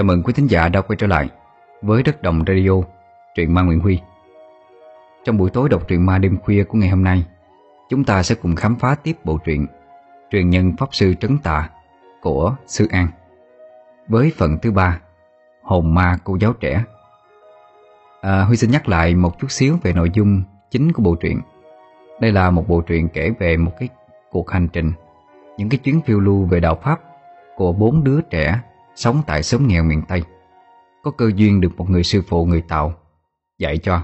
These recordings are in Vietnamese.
Chào mừng quý thính giả đã quay trở lại với Đất Đồng Radio, truyện ma Nguyễn Huy. Trong buổi tối đọc truyện ma đêm khuya của ngày hôm nay, chúng ta sẽ cùng khám phá tiếp bộ truyện Truyền nhân Pháp Sư Trấn Tạ của Sư An với phần thứ ba Hồn Ma Cô Giáo Trẻ. À, Huy xin nhắc lại một chút xíu về nội dung chính của bộ truyện. Đây là một bộ truyện kể về một cái cuộc hành trình, những cái chuyến phiêu lưu về đạo Pháp của bốn đứa trẻ sống tại xóm nghèo miền Tây. Có cơ duyên được một người sư phụ người Tàu dạy cho.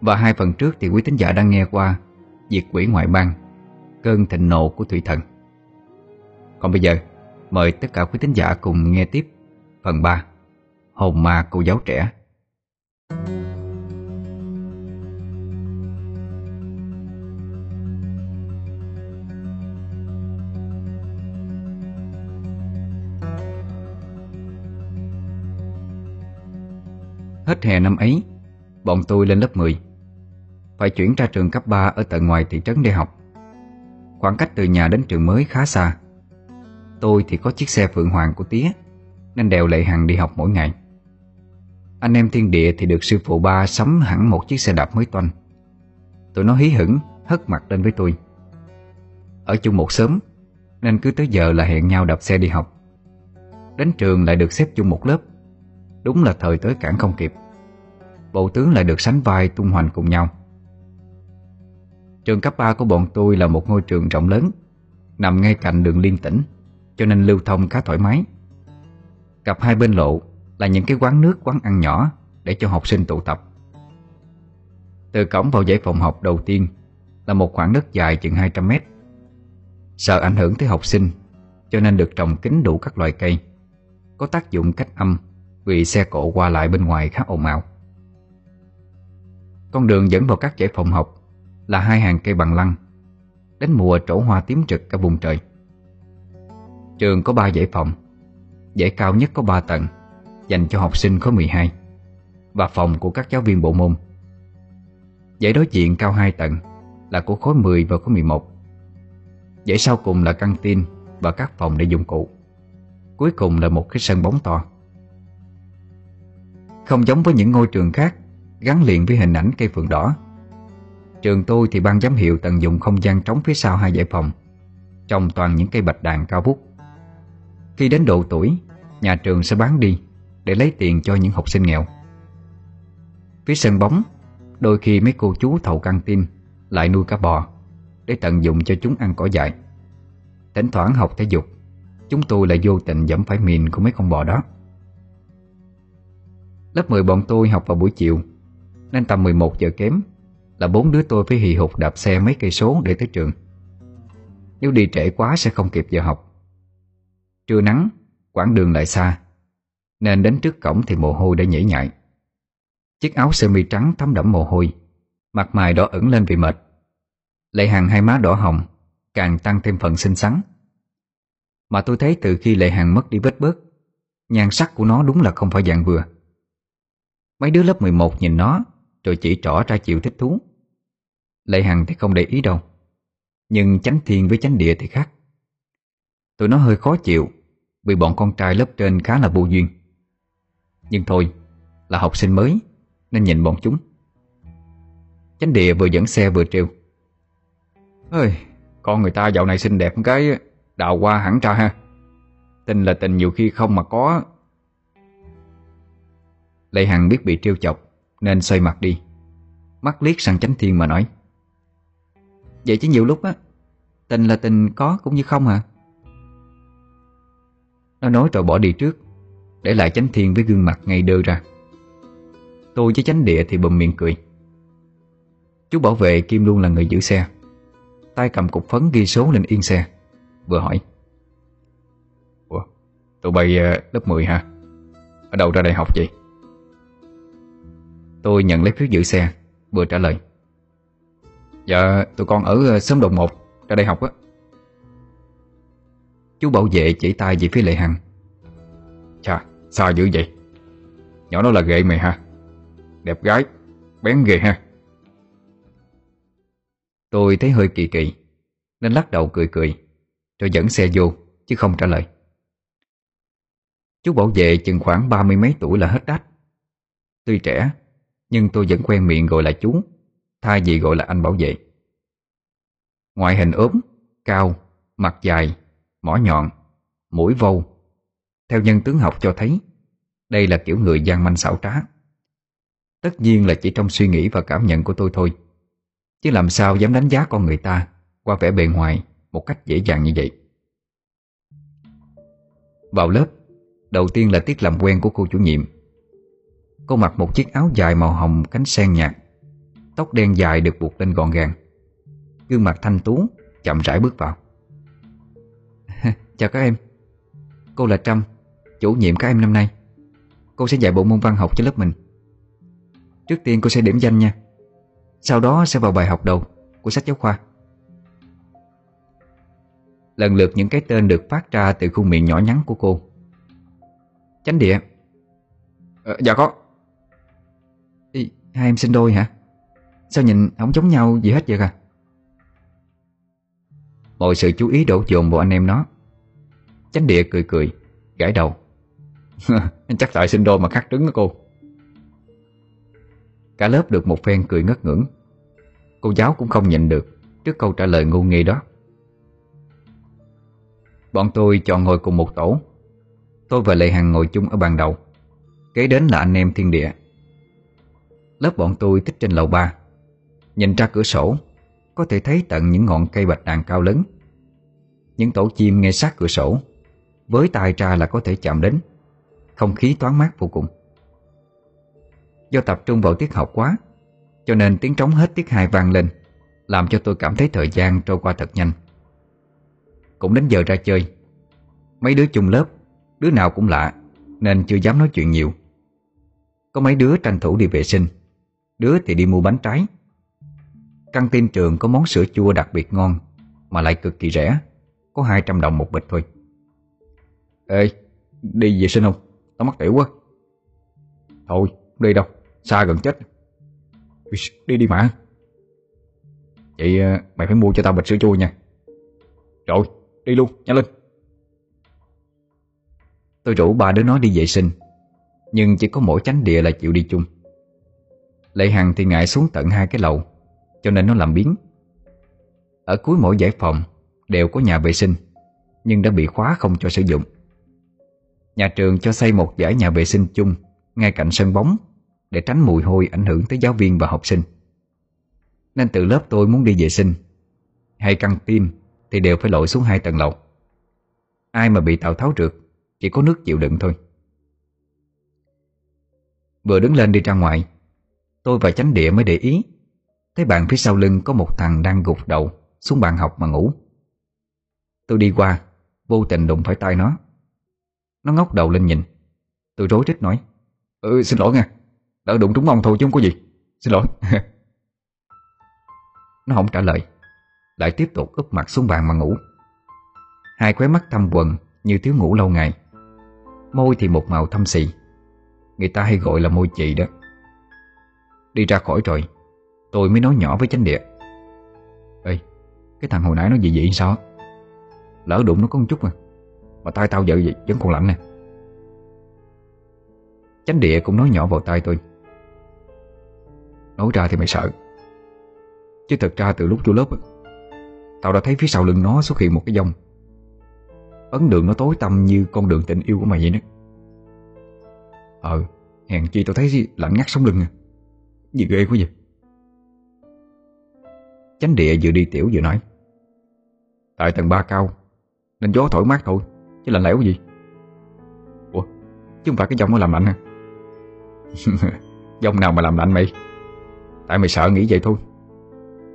Và hai phần trước thì quý tín giả đang nghe qua Diệt quỷ ngoại bang, cơn thịnh nộ của thủy thần. Còn bây giờ, mời tất cả quý tín giả cùng nghe tiếp phần 3 Hồn ma cô giáo trẻ. Hết hè năm ấy, bọn tôi lên lớp 10 Phải chuyển ra trường cấp 3 ở tận ngoài thị trấn để học. Khoảng cách từ nhà đến trường mới khá xa. Tôi thì có chiếc xe Phượng Hoàng của tía Nên đèo Lệ Hằng đi học mỗi ngày. Anh em thiên địa thì được sư phụ ba sắm hẳn một chiếc xe đạp mới toanh. Tụi nó hí hửng hất mặt lên với tôi. Ở chung một sớm Nên cứ tới giờ là hẹn nhau đạp xe đi học. Đến trường lại được xếp chung một lớp. Đúng là thời tới cản không kịp. Bộ tướng lại được sánh vai tung hoành cùng nhau. Trường cấp 3 của bọn tôi là một ngôi trường rộng lớn, Nằm ngay cạnh đường liên tỉnh, Cho nên lưu thông khá thoải mái. Cặp hai bên lộ Là những cái quán nước, quán ăn nhỏ Để cho học sinh tụ tập. Từ cổng vào dãy phòng học đầu tiên Là một khoảng đất dài chừng 200 mét. Sợ ảnh hưởng tới học sinh, Cho nên được trồng kính đủ các loại cây, Có tác dụng cách âm vì xe cộ qua lại bên ngoài khá ồn ào. Con đường dẫn vào các dãy phòng học là hai hàng cây bằng lăng, đến mùa trổ hoa tím trực cả vùng trời. Trường có ba dãy phòng, dãy cao nhất có ba tầng, dành cho học sinh khối 12 và phòng của các giáo viên bộ môn. Dãy đối diện cao 2 tầng là của khối 10 và khối 11. Dãy sau cùng là căng tin và các phòng để dụng cụ. Cuối cùng là một cái sân bóng to. Không giống với những ngôi trường khác, Gắn liền với hình ảnh cây phượng đỏ. Trường tôi thì ban giám hiệu tận dụng không gian trống phía sau hai dãy phòng, Trồng toàn những cây bạch đàn cao vút. Khi đến độ tuổi, Nhà trường sẽ bán đi Để lấy tiền cho những học sinh nghèo. Phía sân bóng, Đôi khi mấy cô chú thầu căng tin, Lại nuôi cá bò Để tận dụng cho chúng ăn cỏ dại. Thỉnh thoảng học thể dục, Chúng tôi lại vô tình dẫm phải mìn của mấy con bò đó. Lớp 10 bọn tôi học vào buổi chiều. Nên tầm 11 giờ kém Là bốn đứa tôi phải hì hục đạp xe mấy cây số để tới trường. Nếu đi trễ quá sẽ không kịp giờ học. Trưa nắng, quãng đường lại xa Nên đến trước cổng thì mồ hôi đã nhễ nhại. Chiếc áo sơ mi trắng thấm đẫm mồ hôi Mặt mày đỏ ửng lên vì mệt. Lệ Hằng hai má đỏ hồng Càng tăng thêm phần xinh xắn. Mà tôi thấy từ khi Lệ Hằng mất đi vết bớt Nhan sắc của nó đúng là không phải dạng vừa. Mấy đứa lớp 11 nhìn nó, Rồi chỉ trỏ ra chịu thích thú. Lệ Hằng thì không để ý đâu, Nhưng chánh thiên với chánh địa thì khác. Tụi nó hơi khó chịu, Vì bọn con trai lớp trên khá là vô duyên. Nhưng thôi, Là học sinh mới, Nên nhìn bọn chúng. Chánh địa vừa dẫn xe vừa trêu. Ơi Con người ta dạo này xinh đẹp cái, Đào qua hẳn ra ha. Tình là tình nhiều khi không mà có Lê Hằng biết bị trêu chọc Nên xoay mặt đi. Mắt liếc sang chánh thiên mà nói Vậy chứ nhiều lúc á Tình là tình có cũng như không hả Nó nói rồi bỏ đi trước Để lại chánh thiên với gương mặt ngay đơ ra. Tôi với chánh địa thì bầm miệng cười. Chú bảo vệ Kim luôn là người giữ xe. Tay cầm cục phấn ghi số lên yên xe Vừa hỏi Ủa, tụi bay ờ, lớp 10 hả? Ở đâu ra đại học vậy? Tôi nhận lấy phiếu giữ xe, Vừa trả lời. Dạ tụi con ở ờ, xóm đồng 1 Ra đây học á. Chú bảo vệ chỉ tay về phía Lệ Hằng. Chà, sao dữ vậy? Nhỏ nó là ghệ mày ha Đẹp gái, Bén ghê ha. Tôi thấy hơi kỳ kỳ Nên lắc đầu cười cười, Rồi dẫn xe vô, Chứ không trả lời. Chú bảo vệ chừng khoảng ba mươi mấy tuổi là hết đách Tuy trẻ nhưng tôi vẫn quen miệng gọi là chú Thay vì gọi là anh bảo vệ. Ngoại hình ốm, cao, mặt dài, mỏ nhọn, mũi vâu. Theo nhân tướng học cho thấy Đây là kiểu người gian manh xảo trá. Tất nhiên là chỉ trong suy nghĩ và cảm nhận của tôi thôi. Chứ làm sao dám đánh giá con người ta Qua vẻ bề ngoài Một cách dễ dàng như vậy? Vào lớp Đầu tiên là tiết làm quen của cô chủ nhiệm. Cô mặc một chiếc áo dài màu hồng cánh sen nhạt. Tóc đen dài được buộc lên gọn gàng. Gương mặt thanh tú Chậm rãi bước vào. Chào các em. Cô là Trâm Chủ nhiệm các em năm nay. Cô sẽ dạy bộ môn văn học cho lớp mình. Trước tiên cô sẽ điểm danh nha. Sau đó sẽ vào bài học đầu Của sách giáo khoa. Lần lượt những cái tên được phát ra Từ khuôn miệng nhỏ nhắn của cô. Chánh địa. Ờ, Dạ có. Hai em sinh đôi hả? Sao nhìn không giống nhau gì hết vậy à Mọi sự chú ý đổ dồn vào anh em nó. Chánh địa cười cười, Gãi đầu. Chắc tại sinh đôi mà khắc trứng đó cô. Cả lớp được một phen cười ngất ngưỡng. Cô giáo cũng không nhịn được Trước câu trả lời ngu nghi đó. Bọn tôi chọn ngồi cùng một tổ. Tôi và Lệ Hằng ngồi chung ở bàn đầu. Kế đến là anh em thiên địa. Lớp bọn tôi thích trên lầu ba. Nhìn ra cửa sổ, Có thể thấy tận những ngọn cây bạch đàn cao lớn. Những tổ chim ngay sát cửa sổ, Với tai ra là có thể chạm đến. Không khí thoáng mát vô cùng. Do tập trung vào tiết học quá, Cho nên tiếng trống hết tiết hai vang lên, Làm cho tôi cảm thấy thời gian trôi qua thật nhanh. Cũng đến giờ ra chơi, Mấy đứa chung lớp, Đứa nào cũng lạ, Nên chưa dám nói chuyện nhiều. Có mấy đứa tranh thủ đi vệ sinh. Đứa thì đi mua bánh trái. Căng tin trường có món sữa chua đặc biệt ngon, Mà lại cực kỳ rẻ, Có 200 đồng một bịch thôi. Ê, Đi vệ sinh không? Tao mắc tiểu quá. Thôi đi đâu, Xa gần chết. Đi đi mà. Vậy ờ, mày phải mua cho tao bịch sữa chua nha. Rồi, đi luôn, nhanh lên. Tôi rủ ba đứa nó đi vệ sinh, Nhưng chỉ có mỗi chánh địa là chịu đi chung. Lệ Hằng thì ngại xuống tận hai cái lầu, Cho nên nó làm biến Ở cuối mỗi giải phòng Đều có nhà vệ sinh, Nhưng đã bị khóa không cho sử dụng. Nhà trường cho xây một giải nhà vệ sinh chung Ngay cạnh sân bóng Để tránh mùi hôi ảnh hưởng tới giáo viên và học sinh. Nên từ lớp tôi muốn đi vệ sinh, Hay căng tim Thì đều phải lội xuống hai tầng lầu. Ai mà bị Tào Tháo trượt, Chỉ có nước chịu đựng thôi. Vừa đứng lên đi ra ngoài Tôi và chánh địa mới để ý. Thấy bạn phía sau lưng có một thằng đang gục đầu, Xuống bàn học mà ngủ. Tôi đi qua, Vô tình đụng phải tay nó. Nó ngóc đầu lên nhìn. Tôi rối rít nói Ừ xin lỗi nha. Đã đụng trúng ông thôi chứ không có gì. Xin lỗi. Nó không trả lời, Lại tiếp tục úp mặt xuống bàn mà ngủ. Hai khóe mắt thâm quần Như thiếu ngủ lâu ngày. Môi thì một màu thâm xì. Người ta hay gọi là môi chị đó. Đi ra khỏi rồi. Tôi mới nói nhỏ với chánh địa. Ê Cái thằng hồi nãy nó gì vậy sao? Lỡ đụng nó có một chút mà. Mà tay tao giờ vậy vẫn còn lạnh nè. Chánh địa cũng nói nhỏ vào tay tôi. Nói ra thì mày sợ. Chứ thật ra từ lúc vô lớp Tao đã thấy phía sau lưng nó xuất hiện một cái dòng, Ấn đường nó tối tăm như con đường tình yêu của mày vậy đó. Ờ Hèn chi tao thấy lạnh ngắt sống lưng à. Gì ghê quá vậy? Chánh địa vừa đi tiểu vừa nói, Tại tầng 3 cao, Nên gió thổi mát thôi, Chứ lạnh lẽo gì. Ủa, chứ không phải cái dòng nó làm lạnh hả? Dòng nào mà làm lạnh mày? Tại mày sợ nghĩ vậy thôi.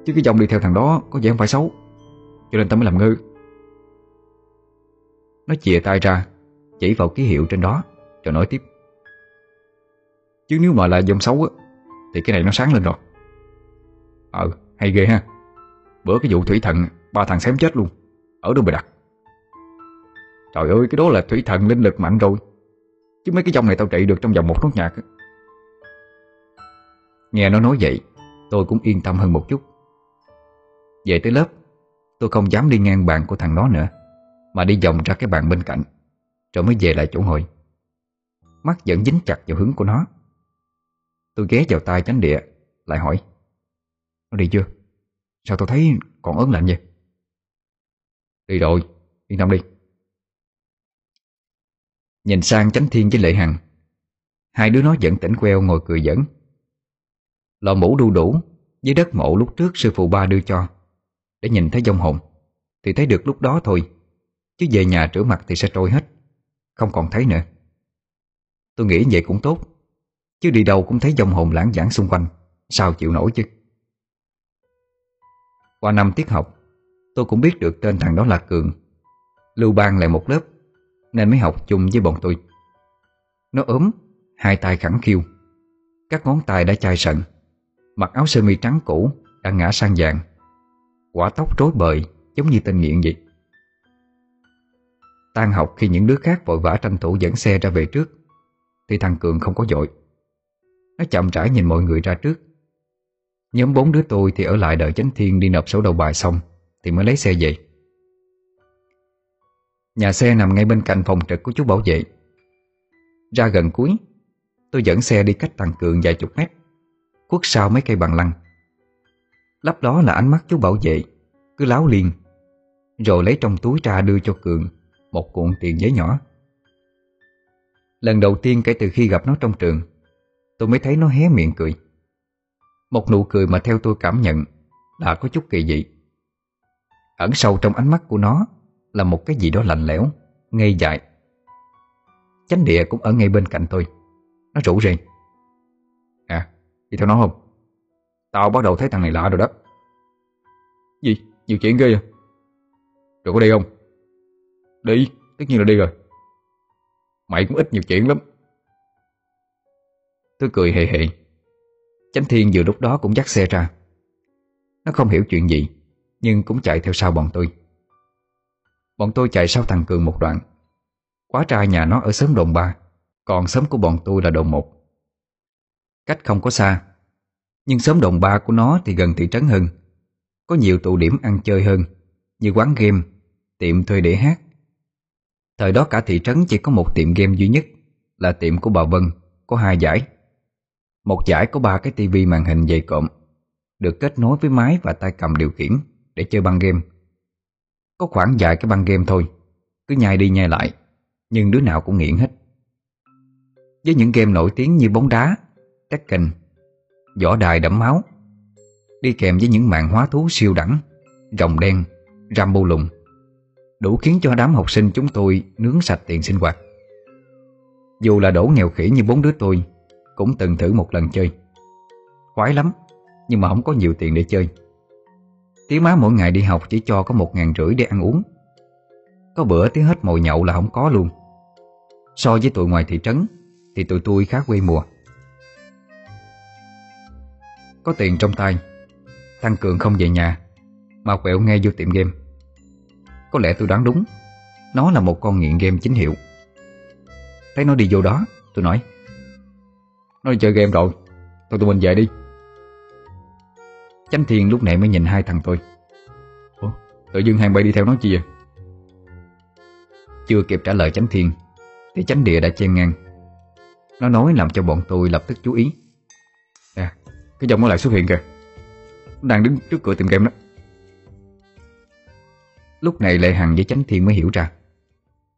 Chứ cái dòng đi theo thằng đó Có vẻ không phải xấu, Cho nên tao mới làm ngư Nó chìa tay ra, Chỉ vào ký hiệu trên đó, Rồi nói tiếp. Chứ nếu mà là dòng xấu á thì cái này nó sáng lên rồi. Ờ hay ghê ha. Bữa cái vụ thủy thần, Ba thằng xém chết luôn. Ở đâu mà đặt? Trời ơi, cái đó là thủy thần linh lực mạnh rồi. Chứ mấy cái dòng này tao trị được trong vòng một nốt nhạc Nghe nó nói vậy, Tôi cũng yên tâm hơn một chút. Về tới lớp, Tôi không dám đi ngang bàn của thằng nó nữa, Mà đi vòng ra cái bàn bên cạnh, Rồi mới về lại chỗ ngồi. Mắt vẫn dính chặt vào hướng của nó. Tôi ghé vào tay chánh địa Lại hỏi Nó đi chưa? Sao tôi thấy còn ớn lạnh vậy? Đi rồi, yên tâm đi Nhìn sang chánh thiên với Lệ Hằng Hai đứa nó vẫn tỉnh queo ngồi cười giỡn Lò mũ đu đủ Với đất mộ lúc trước sư phụ ba đưa cho Để nhìn thấy dông hồn Thì thấy được lúc đó thôi Chứ về nhà rửa mặt thì sẽ trôi hết Không còn thấy nữa Tôi nghĩ vậy cũng tốt Chứ đi đâu cũng thấy dòng hồn lãng giảng xung quanh. Sao chịu nổi chứ? Qua năm tiết học, Tôi cũng biết được tên thằng đó là Cường. Lưu ban lại một lớp, Nên mới học chung với bọn tôi. Nó ốm, Hai tay khẳng khiu. Các ngón tay đã chai sần, Mặc áo sơ mi trắng cũ Đã ngã sang vàng. Quả tóc rối bời, Giống như tên nghiện vậy. Tan học khi những đứa khác vội vã tranh thủ dẫn xe ra về trước, Thì thằng Cường không có dội. Nó chậm rãi nhìn mọi người ra trước. Nhóm bốn đứa tôi thì ở lại đợi Chánh Thiên đi nộp số đầu bài xong, Thì mới lấy xe về. Nhà xe nằm ngay bên cạnh phòng trực của chú bảo vệ. Ra gần cuối, Tôi dẫn xe đi cách tăng Cường vài chục mét Quất sau mấy cây bằng lăng Lắp đó là ánh mắt chú bảo vệ, Cứ láo liền, Rồi lấy trong túi ra đưa cho Cường Một cuộn tiền giấy nhỏ. Lần đầu tiên kể từ khi gặp nó trong trường Tôi mới thấy nó hé miệng cười Một nụ cười mà theo tôi cảm nhận Là có chút kỳ dị Ẩn sâu trong ánh mắt của nó Là một cái gì đó lạnh lẽo Ngây dại Chánh địa cũng ở ngay bên cạnh tôi Nó rủ rê À, đi theo nó không? Tao bắt đầu thấy thằng này lạ rồi đó Gì? Nhiều chuyện ghê à? Rồi có đi không? Đi, tất nhiên là đi rồi Mày cũng ít nhiều chuyện lắm Tôi cười hề hề. Chánh Thiên vừa lúc đó cũng dắt xe ra. Nó không hiểu chuyện gì Nhưng cũng chạy theo sau bọn tôi. Bọn tôi chạy sau thằng Cường một đoạn. Quá trai nhà nó ở xóm đồn ba Còn xóm của bọn tôi là đồn một. Cách không có xa Nhưng xóm đồn ba của nó thì gần thị trấn hơn. Có nhiều tụ điểm ăn chơi hơn Như quán game, tiệm thuê để hát. Thời đó cả thị trấn chỉ có một tiệm game duy nhất Là tiệm của bà Vân Có hai giải. Một giải có ba cái tivi màn hình dày cộm, Được kết nối với máy và tay cầm điều khiển Để chơi băng game. Có khoảng vài cái băng game thôi, Cứ nhai đi nhai lại, Nhưng đứa nào cũng nghiện hết. Với những game nổi tiếng như bóng đá, Tekken, Võ đài đẫm máu, Đi kèm với những mạng hóa thú siêu đẳng, Rồng đen Rambo lùng Đủ khiến cho đám học sinh chúng tôi Nướng sạch tiền sinh hoạt. Dù là đổ nghèo khỉ như bốn đứa tôi cũng từng thử một lần chơi. Khoái lắm, Nhưng mà không có nhiều tiền để chơi. Tí má mỗi ngày đi học chỉ cho có một ngàn rưỡi để ăn uống. Có bữa tí hết mồi nhậu là không có luôn. So với tụi ngoài thị trấn, Thì tụi tôi khá quê mùa. Có tiền trong tay Thằng Cường không về nhà, Mà quẹo ngay vô tiệm game. Có lẽ tôi đoán đúng, Nó là một con nghiện game chính hiệu. Thấy nó đi vô đó, Tôi nói nó đi chơi game rồi Thôi tụi mình về đi Chánh Thiên lúc này mới nhìn hai thằng tôi Ủa, tự dưng hàng bay đi theo nó chi vậy? Chưa kịp trả lời Chánh Thiên Thì Chánh Địa đã chen ngang Nó nói làm cho bọn tôi lập tức chú ý Nè, cái dòng nó lại xuất hiện kìa Nó đang đứng trước cửa tiệm game đó Lúc này Lệ Hằng với Chánh Thiên mới hiểu ra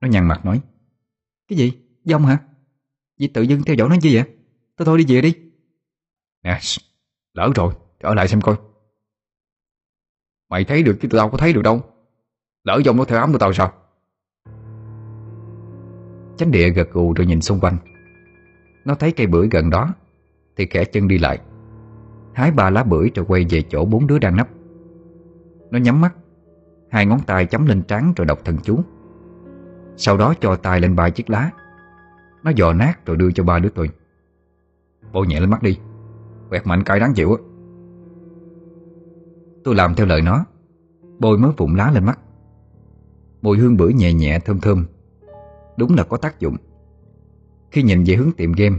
Nó nhăn mặt nói Cái gì? Dông hả? Vì tự dưng theo dõi nó chi vậy? Thôi thôi đi về đi. Nè, lỡ rồi, trở lại xem coi. Mày thấy được chứ tụi tao có thấy được đâu. Lỡ dòng nó theo ấm tụi tao sao? Chánh địa gật gù rồi nhìn xung quanh. Nó thấy cây bưởi gần đó Thì khẽ chân đi lại. Hái ba lá bưởi rồi quay về chỗ bốn đứa đang nấp. Nó nhắm mắt Hai ngón tay chấm lên trán rồi đọc thần chú. Sau đó cho tay lên ba chiếc lá. Nó dò nát rồi đưa cho ba đứa tôi. Bôi nhẹ lên mắt đi. Quẹt mạnh cay đáng chịu á. Tôi làm theo lời nó. Bôi mớ vụn lá lên mắt. Mùi hương bưởi nhẹ nhẹ, thơm thơm. Đúng là có tác dụng. Khi nhìn về hướng tiệm game,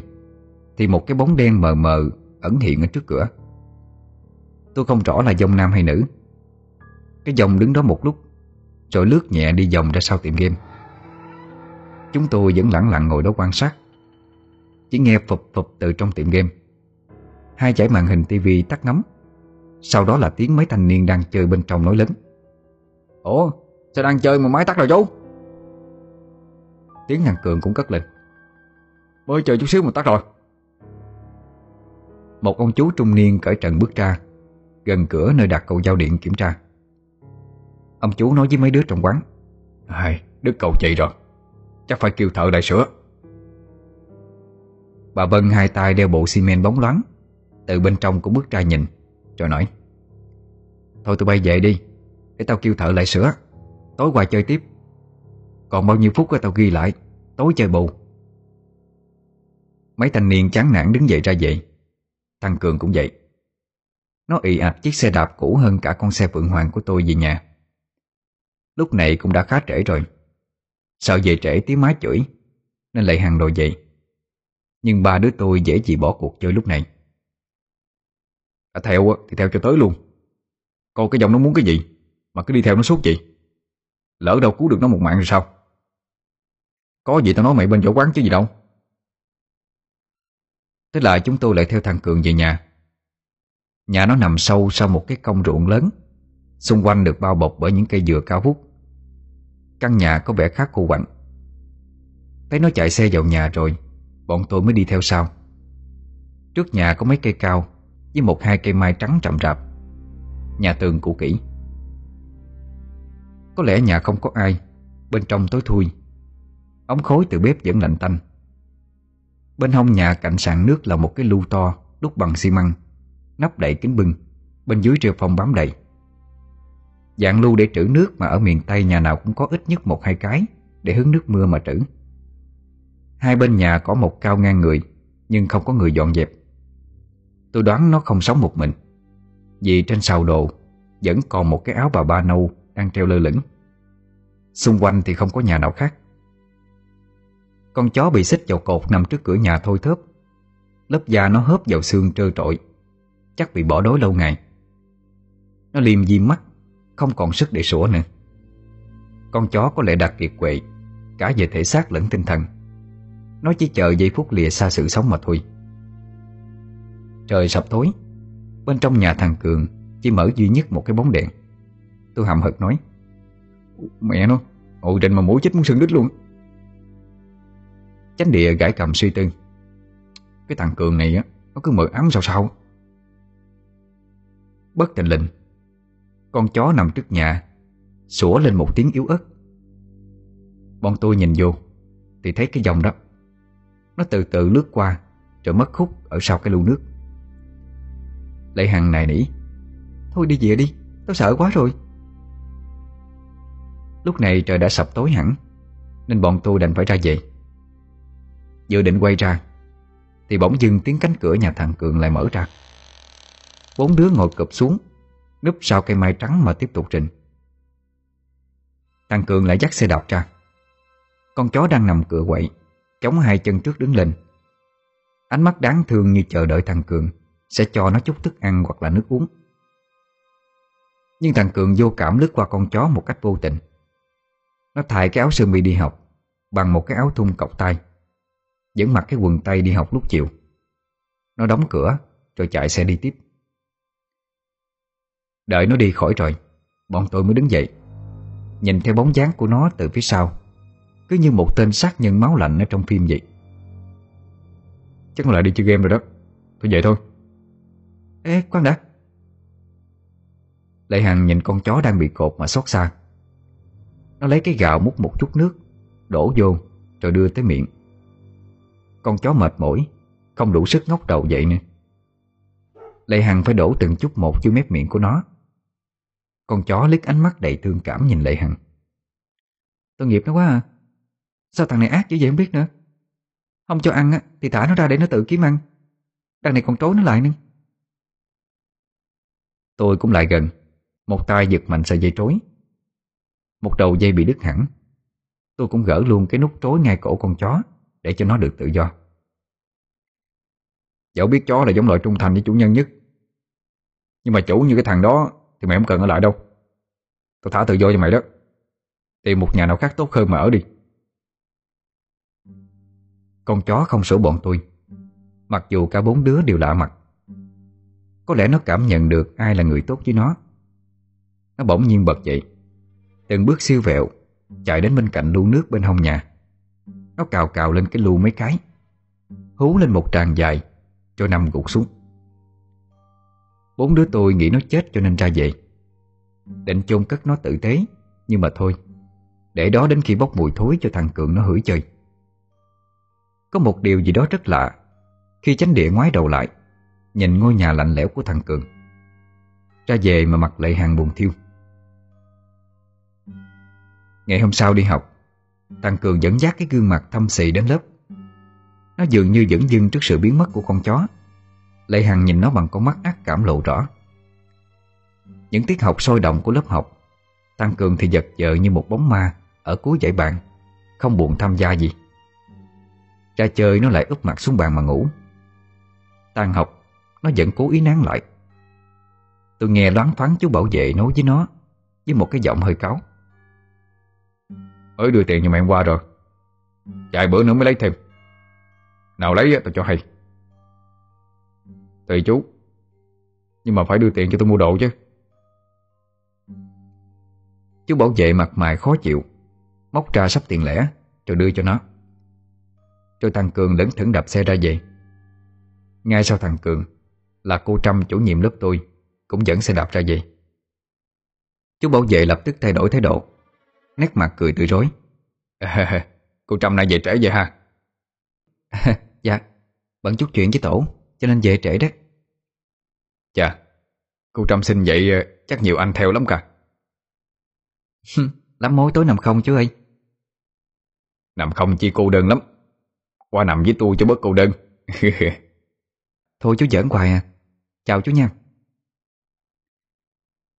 Thì một cái bóng đen mờ mờ Ẩn hiện ở trước cửa. Tôi không rõ là dòng nam hay nữ. Cái dòng đứng đó một lúc, Rồi lướt nhẹ đi vòng ra sau tiệm game. Chúng tôi vẫn lặng lặng ngồi đó quan sát. Chỉ nghe phụp phụp từ trong tiệm game. Hai dãy màn hình tivi tắt ngấm. Sau đó là tiếng mấy thanh niên đang chơi bên trong nói lớn. Ủa, sao đang chơi mà máy tắt rồi chú? Tiếng thằng Cường cũng cất lên. Mới chơi chút xíu mà tắt rồi. Một ông chú trung niên cởi trần bước ra, Gần cửa nơi đặt cầu giao điện kiểm tra. Ông chú nói với mấy đứa trong quán ai đứt cầu chị rồi. Chắc phải kêu thợ lại sửa Bà Vân hai tay đeo bộ xi men bóng loáng. Từ bên trong cũng bước ra nhìn, Rồi nói, Thôi tụi bay về đi, Để tao kêu thợ lại sửa Tối qua chơi tiếp. Còn bao nhiêu phút tao ghi lại, Tối chơi bù. Mấy thanh niên chán nản đứng dậy ra vậy Thằng Cường cũng vậy. Nó ị ạch chiếc xe đạp cũ hơn cả con xe Phượng Hoàng của tôi về nhà. Lúc này cũng đã khá trễ rồi. Sợ về trễ tiếng má chửi, Nên lại hàng đồ dậy nhưng ba đứa tôi dễ gì bỏ cuộc chơi lúc này. À, Theo thì theo cho tới luôn. Coi cái dòng nó muốn cái gì Mà cứ đi theo nó suốt vậy. Lỡ đâu cứu được nó một mạng rồi sao? Có gì tao nói mày bên chỗ quán chứ gì đâu. Thế là chúng tôi lại theo thằng Cường về nhà. Nhà nó nằm sâu sau một cái công ruộng lớn Xung quanh được bao bọc bởi những cây dừa cao vút. Căn nhà có vẻ khá cô quạnh. Thấy nó chạy xe vào nhà rồi Bọn tôi mới đi theo sau. Trước nhà có mấy cây cao Với một hai cây mai trắng rậm rạp. Nhà tường cũ kỹ. Có lẽ nhà không có ai Bên trong tối thui. Ống khối từ bếp vẫn lạnh tanh. Bên hông nhà cạnh sàn nước là một cái lu to Đúc bằng xi măng, Nắp đậy kính bưng, Bên dưới rêu phong bám đầy. Dạng lưu để trữ nước mà ở miền Tây nhà nào cũng có ít nhất một hai cái Để hứng nước mưa mà trữ. Hai bên nhà có một cao ngang người, Nhưng không có người dọn dẹp. Tôi đoán nó không sống một mình, Vì trên sào đồ Vẫn còn một cái áo bà ba nâu Đang treo lơ lửng. Xung quanh thì không có nhà nào khác. Con chó bị xích vào cột nằm trước cửa nhà thôi thớp. Lớp da nó hớp vào xương trơ trội Chắc bị bỏ đói lâu ngày. Nó liêm diêm mắt, Không còn sức để sủa nữa. Con chó có lẽ đạt kiệt quệ, Cả về thể xác lẫn tinh thần. Nó chỉ chờ giây phút lìa xa sự sống mà thôi. Trời sập tối, Bên trong nhà thằng Cường Chỉ mở duy nhất một cái bóng đèn. Tôi hậm hực nói, Mẹ nó Ngồi trên mà mũi chết muốn sưng đít luôn. Chánh địa gãi cầm suy tư, Cái thằng Cường này á, Nó cứ mờ ám sao sao? Bất tình lệnh Con chó nằm trước nhà, Sủa lên một tiếng yếu ớt. Bọn tôi nhìn vô, Thì thấy cái dòng đó. Nó từ từ lướt qua, Rồi mất khúc ở sau cái lu nước. Lệ Hằng này nỉ. Thôi đi về đi, Tao sợ quá rồi. Lúc này trời đã sập tối hẳn, Nên bọn tôi đành phải ra về. Dự định quay ra, Thì bỗng dưng tiếng cánh cửa nhà thằng Cường lại mở ra. Bốn đứa ngồi cụp xuống Núp sau cây mai trắng mà tiếp tục trình. Thằng Cường lại dắt xe đạp ra. Con chó đang nằm cửa quậy Chống hai chân trước đứng lên. Ánh mắt đáng thương như chờ đợi thằng Cường Sẽ cho nó chút thức ăn hoặc là nước uống. Nhưng thằng Cường vô cảm lướt qua con chó một cách vô tình. Nó thay cái áo sơ mi đi học Bằng một cái áo thun cọc tay Vẫn mặc cái quần tây đi học lúc chiều. Nó đóng cửa Rồi chạy xe đi tiếp. Đợi nó đi khỏi rồi, Bọn tôi mới đứng dậy, Nhìn theo bóng dáng của nó từ phía sau. Cứ như một tên sát nhân máu lạnh ở trong phim vậy. Chắc nó lại đi chơi game rồi đó. Tôi vậy thôi. Ê khoan đã. Lệ Hằng nhìn con chó đang bị cột mà xót xa. Nó lấy cái gạo múc một chút nước, Đổ vô, Rồi đưa tới miệng. Con chó mệt mỏi, Không đủ sức ngóc đầu dậy nữa. Lệ Hằng phải đổ từng chút một dưới mép miệng của nó. Con chó liếc ánh mắt đầy thương cảm nhìn Lệ Hằng. Tội nghiệp nó quá à. Sao thằng này ác dữ vậy không biết nữa? Không cho ăn á, thì thả nó ra để nó tự kiếm ăn. Đằng này còn trối nó lại nữa. Tôi cũng lại gần. Một tay giật mạnh sợi dây trối. Một đầu dây bị đứt hẳn. Tôi cũng gỡ luôn cái nút trối ngay cổ con chó Để cho nó được tự do. Dẫu biết chó là giống loại trung thành với chủ nhân nhất Nhưng mà chủ như cái thằng đó Thì mày không cần ở lại đâu. Tao thả tự do cho mày đó. Tìm một nhà nào khác tốt hơn mà ở đi. Con chó không sửa bọn tôi. Mặc dù cả bốn đứa đều lạ mặt, Có lẽ nó cảm nhận được ai là người tốt với nó. Nó bỗng nhiên bật dậy, Từng bước siêu vẹo, Chạy đến bên cạnh lu nước bên hông nhà. Nó cào cào lên cái lu mấy cái, Hú lên một tràng dài, Cho nằm gục xuống. Bốn đứa tôi nghĩ nó chết cho nên ra về. Định chôn cất nó tự tế, Nhưng mà thôi, Để đó đến khi bốc mùi thối cho thằng Cường nó hửi chơi. Có một điều gì đó rất lạ. Khi chánh địa ngoái đầu lại, Nhìn ngôi nhà lạnh lẽo của thằng Cường, Ra về mà mặt lệ hàng buồn thiêu. Ngày hôm sau đi học, Thằng Cường dẫn dắt cái gương mặt thâm xì đến lớp. Nó dường như dẫn dưng trước sự biến mất của con chó Lệ Hằng nhìn nó bằng con mắt ác cảm lộ rõ. Những tiết học sôi động của lớp học, Thằng Cường thì giật vợ như một bóng ma Ở cuối dãy bàn, Không buồn tham gia gì. Ra chơi nó lại úp mặt xuống bàn mà ngủ. Tan học, Nó vẫn cố ý nán lại. Tôi nghe đoán thoáng chú bảo vệ nói với nó, Với một cái giọng hơi cáo Mới đưa tiền cho mẹ em qua rồi. Vài bữa nữa mới lấy thêm. Nào lấy tao cho hay. Tùy chú. Nhưng mà phải đưa tiền cho tôi mua đồ chứ. Chú bảo vệ mặt mày khó chịu. Móc ra sắp tiền lẻ, Rồi đưa cho nó. Rồi thằng Cường lẫn thững đạp xe ra về. Ngay sau thằng Cường Là cô Trâm chủ nhiệm lớp tôi Cũng dẫn xe đạp ra về. Chú bảo vệ lập tức thay đổi thái độ Nét mặt cười tươi rối. À, Cô Trâm nay về trễ vậy ha? Dạ Bận chút chuyện với tổ Cho nên về trễ đó Chà Cô Trâm xin vậy ờ, chắc nhiều anh theo lắm cả. Lắm mối tối nằm không chú ơi? Nằm không chi cô đơn lắm. Qua nằm với tôi cho bớt cô đơn. Thôi chú giỡn hoài à. Chào chú nha.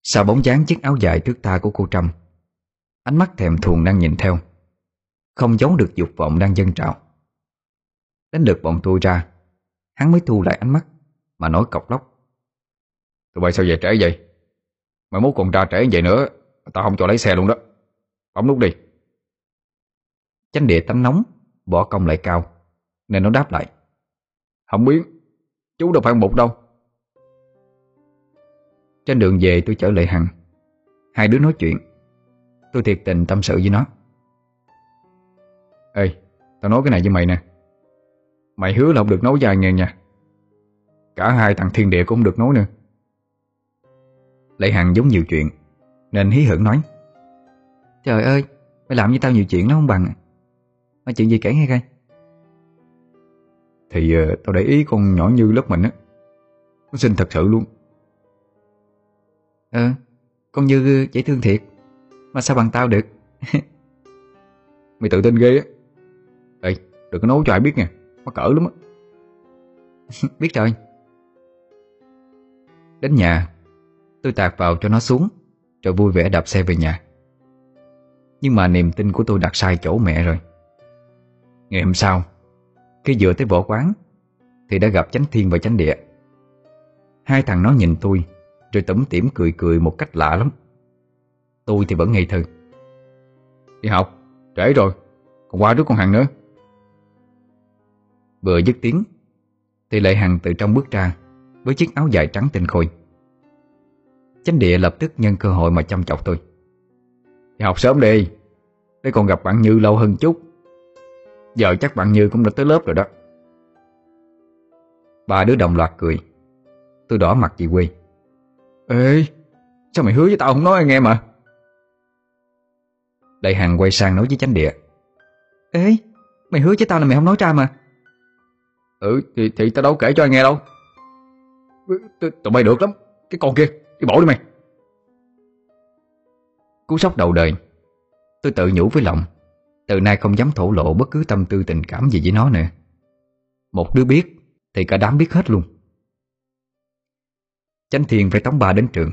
Sau bóng dáng chiếc áo dài trước ta của cô Trâm Ánh mắt thèm thuồng đang nhìn theo Không giấu được dục vọng đang dâng trào. Đến lượt bọn tôi ra Hắn mới thu lại ánh mắt Mà nói cọc lóc. Tụi bay sao về trễ vậy? Mày muốn còn ra trễ vậy nữa Tao không cho lấy xe luôn đó. Bấm nút đi. Chánh địa tánh nóng Bỏ công lại cao nên nó đáp lại. Không biết, Chú đâu phải một đâu. Trên đường về tôi chở Lệ Hằng. Hai đứa nói chuyện. Tôi thiệt tình tâm sự với nó. Ê, Tao nói cái này với mày nè. Mày hứa là không được nấu dài nghe nha. Cả hai thằng thiên địa cũng không được nói nữa. Lệ Hằng giống nhiều chuyện, Nên hí hưởng nói. Trời ơi, Mày làm với tao nhiều chuyện nó không bằng. Mà chuyện gì kể nghe coi. Thì uh, tao để ý con nhỏ như lớp mình á. Nó xinh thật sự luôn. Ờ Con Như ờ, dễ thương thiệt. Mà sao bằng tao được? Mày tự tin ghê á. Ê đừng có nấu cho ai biết nha. Mắc cỡ lắm á. Biết rồi Đến nhà Tôi tạt vào cho nó xuống Rồi vui vẻ đạp xe về nhà. Nhưng mà niềm tin của tôi đặt sai chỗ mẹ rồi. Ngày hôm sau khi vừa tới võ quán Thì đã gặp Chánh Thiên và Chánh Địa. Hai thằng nó nhìn tôi Rồi tủm tỉm cười cười một cách lạ lắm. Tôi thì vẫn ngây thơ. Đi học, trễ rồi Còn qua đứa con Hằng nữa. Vừa dứt tiếng Thì Lệ Hằng từ trong bước ra Với chiếc áo dài trắng tinh khôi. Chánh địa lập tức nhân cơ hội mà chăm chọc tôi. Đi học sớm đi Để còn gặp bạn Như lâu hơn chút. Giờ chắc bạn Như cũng đã tới lớp rồi đó. Ba đứa đồng loạt cười. Tôi đỏ mặt chị quy Ê Sao mày hứa với tao không nói anh em mà? Đại Hằng quay sang nói với chánh địa. Ê Mày hứa với tao là mày không nói ra mà. Ừ thì, thì tao đâu kể cho anh nghe đâu. Ừ, tụi bay được lắm. Cái con kia Đi bỏ đi mày. Cú sốc đầu đời Tôi tự nhủ với lòng. Từ nay không dám thổ lộ bất cứ tâm tư tình cảm gì với nó nữa. Một đứa biết Thì cả đám biết hết luôn. Chánh Thiên phải tống ba đến trường.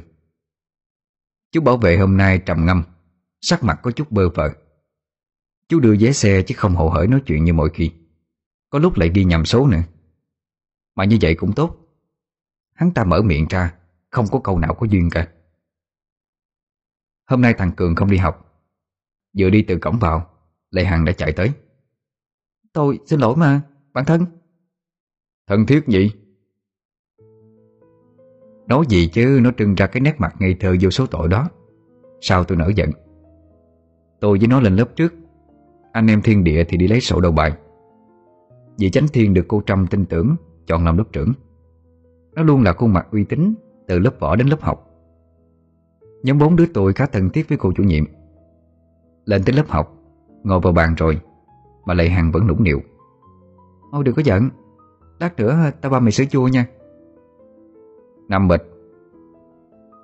Chú bảo vệ hôm nay trầm ngâm, Sắc mặt có chút bơ vơ. Chú đưa vé xe chứ không hộ hởi nói chuyện như mọi khi. Có lúc lại ghi nhầm số nữa. Mà như vậy cũng tốt. Hắn ta mở miệng ra, Không có câu nào có duyên cả. Hôm nay thằng Cường không đi học. Vừa đi từ cổng vào Lê Hằng đã chạy tới. Tôi xin lỗi mà, bạn thân. Thân thiết gì Nói gì chứ nó trưng ra cái nét mặt ngây thơ vô số tội đó. Sao tôi nở giận? Tôi với nó lên lớp trước. Anh em thiên địa thì đi lấy sổ đầu bài. Vì chánh thiên được cô Trâm tin tưởng Chọn làm lớp trưởng. Nó luôn là khuôn mặt uy tín Từ lớp võ đến lớp học. Nhóm bốn đứa tôi khá thân thiết với cô chủ nhiệm. Lên tới lớp học Ngồi vào bàn rồi Mà Lệ Hằng vẫn nũng nịu. Ôi đừng có giận Lát nữa tao ba mày sữa chua nha. Năm bịch.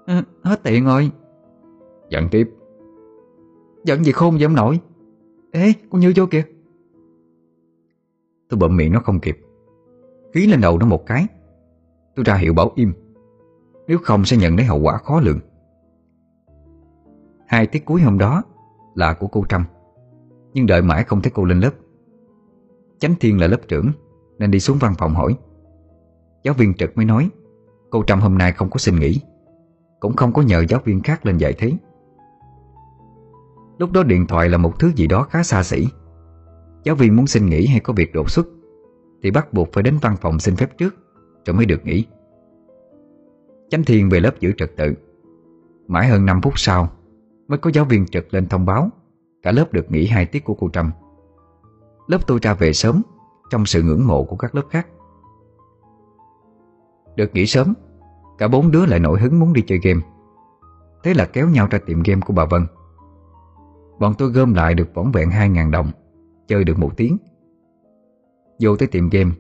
À, Hết tiền rồi. Giận tiếp. Giận gì khôn vậy ông nội Ê con Như vô kìa. Tôi bậm miệng nó không kịp. Khí lên đầu nó một cái. Tôi ra hiệu bảo im. Nếu không sẽ nhận lấy hậu quả khó lường. Hai tiết cuối hôm đó Là của cô Trâm nhưng đợi mãi không thấy cô lên lớp. Chánh Thiên là lớp trưởng, Nên đi xuống văn phòng hỏi. Giáo viên trực mới nói, Cô Trâm hôm nay không có xin nghỉ, Cũng không có nhờ giáo viên khác lên dạy thế. Lúc đó điện thoại là một thứ gì đó khá xa xỉ. Giáo viên muốn xin nghỉ hay có việc đột xuất, Thì bắt buộc phải đến văn phòng xin phép trước, Rồi mới được nghỉ. Chánh Thiên về lớp giữ trật tự. Mãi hơn 5 phút sau, Mới có giáo viên trực lên thông báo. Cả lớp được nghỉ hai tiết của cô Trâm. Lớp tôi ra về sớm, Trong sự ngưỡng mộ của các lớp khác. Được nghỉ sớm, Cả bốn đứa lại nổi hứng muốn đi chơi game. Thế là kéo nhau ra tiệm game của bà Vân. Bọn tôi gom lại được vỏn vẹn 2.000 đồng, Chơi được một tiếng. Vô tới tiệm game,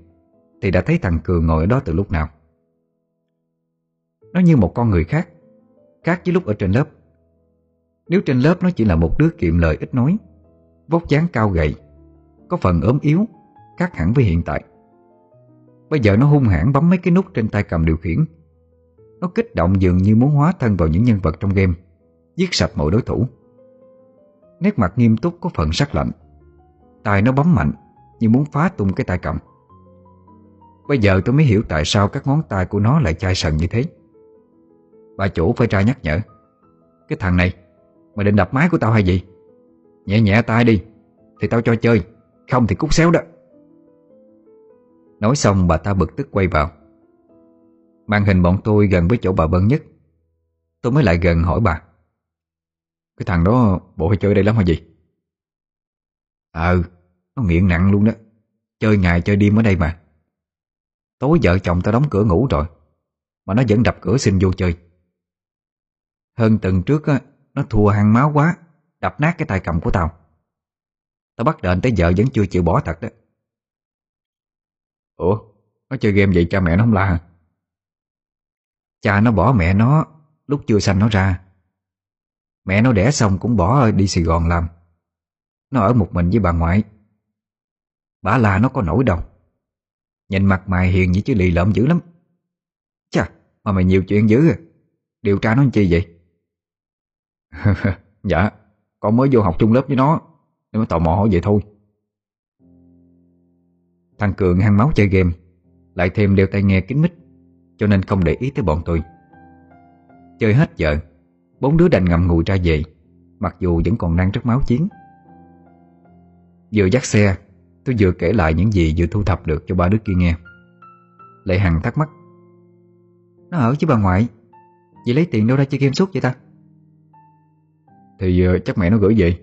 Thì đã thấy thằng Cường ngồi ở đó từ lúc nào. Nó như một con người khác Khác với lúc ở trên lớp. Nếu trên lớp nó chỉ là một đứa kiệm lời ít nói, Vóc dáng cao gầy, Có phần ốm yếu, Khác hẳn với hiện tại. Bây giờ nó hung hãn bấm mấy cái nút trên tay cầm điều khiển. Nó kích động dường như muốn hóa thân vào những nhân vật trong game, Giết sạch mọi đối thủ. Nét mặt nghiêm túc có phần sắc lạnh. Tài nó bấm mạnh, Như muốn phá tung cái tay cầm. Bây giờ tôi mới hiểu tại sao các ngón tay của nó lại chai sần như thế. Bà chủ phải ra nhắc nhở. Cái thằng này Mày định đập máy của tao hay gì? Nhẹ nhẹ tay đi, Thì tao cho chơi. Không thì cút xéo đó. Nói xong bà ta bực tức quay vào. Màn hình bọn tôi gần với chỗ bà Bân nhất. Tôi mới lại gần hỏi bà. Cái thằng đó bộ hay chơi đây lắm hả gì Ờ Nó nghiện nặng luôn đó. Chơi ngày chơi đêm ở đây mà. Tối vợ chồng tao đóng cửa ngủ rồi, Mà nó vẫn đập cửa xin vô chơi. Hơn tuần trước á nó thua hàng máu quá, Đập nát cái tay cầm của tao. Tao bắt đền tới giờ vẫn chưa chịu bỏ thật đó. Ủa, Nó chơi game vậy cha mẹ nó không la hả? Cha nó bỏ mẹ nó Lúc chưa sanh nó ra. Mẹ nó đẻ xong cũng bỏ đi Sài Gòn làm. Nó ở một mình với bà ngoại. Bà là nó có nổi đâu. Nhìn mặt mày hiền như chứ lì lợm dữ lắm. Chà, Mà mày nhiều chuyện dữ à. Điều tra nó làm chi vậy? Dạ Con mới vô học chung lớp với nó Nên mới tò mò hỏi vậy thôi. Thằng Cường hăng máu chơi game, Lại thêm đeo tai nghe kính mít, Cho nên không để ý tới bọn tôi. Chơi hết giờ, Bốn đứa đành ngậm ngùi ra về, Mặc dù vẫn còn đang rất máu chiến. Vừa dắt xe, Tôi vừa kể lại những gì vừa thu thập được cho ba đứa kia nghe. Lệ Hằng thắc mắc, Nó ở với bà ngoại, Vậy lấy tiền đâu ra chơi game suốt vậy ta? Thì ờ, chắc mẹ nó gửi về.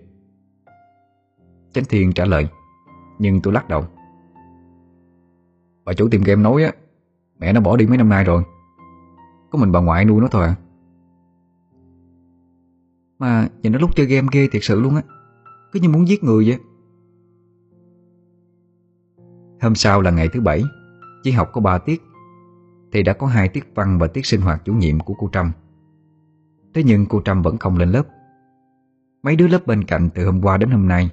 Chánh Thiên trả lời, Nhưng tôi lắc đầu. Bà chủ tìm game nói á, Mẹ nó bỏ đi mấy năm nay rồi. Có mình bà ngoại nuôi nó thôi à. Mà nhìn nó lúc chơi game ghê thiệt sự luôn á, Cứ như muốn giết người vậy. Hôm sau là ngày thứ bảy, Chỉ học có 3 tiết, Thì đã có hai tiết văn và tiết sinh hoạt chủ nhiệm của cô Trâm. Thế nhưng cô Trâm vẫn không lên lớp. Mấy đứa lớp bên cạnh từ hôm qua đến hôm nay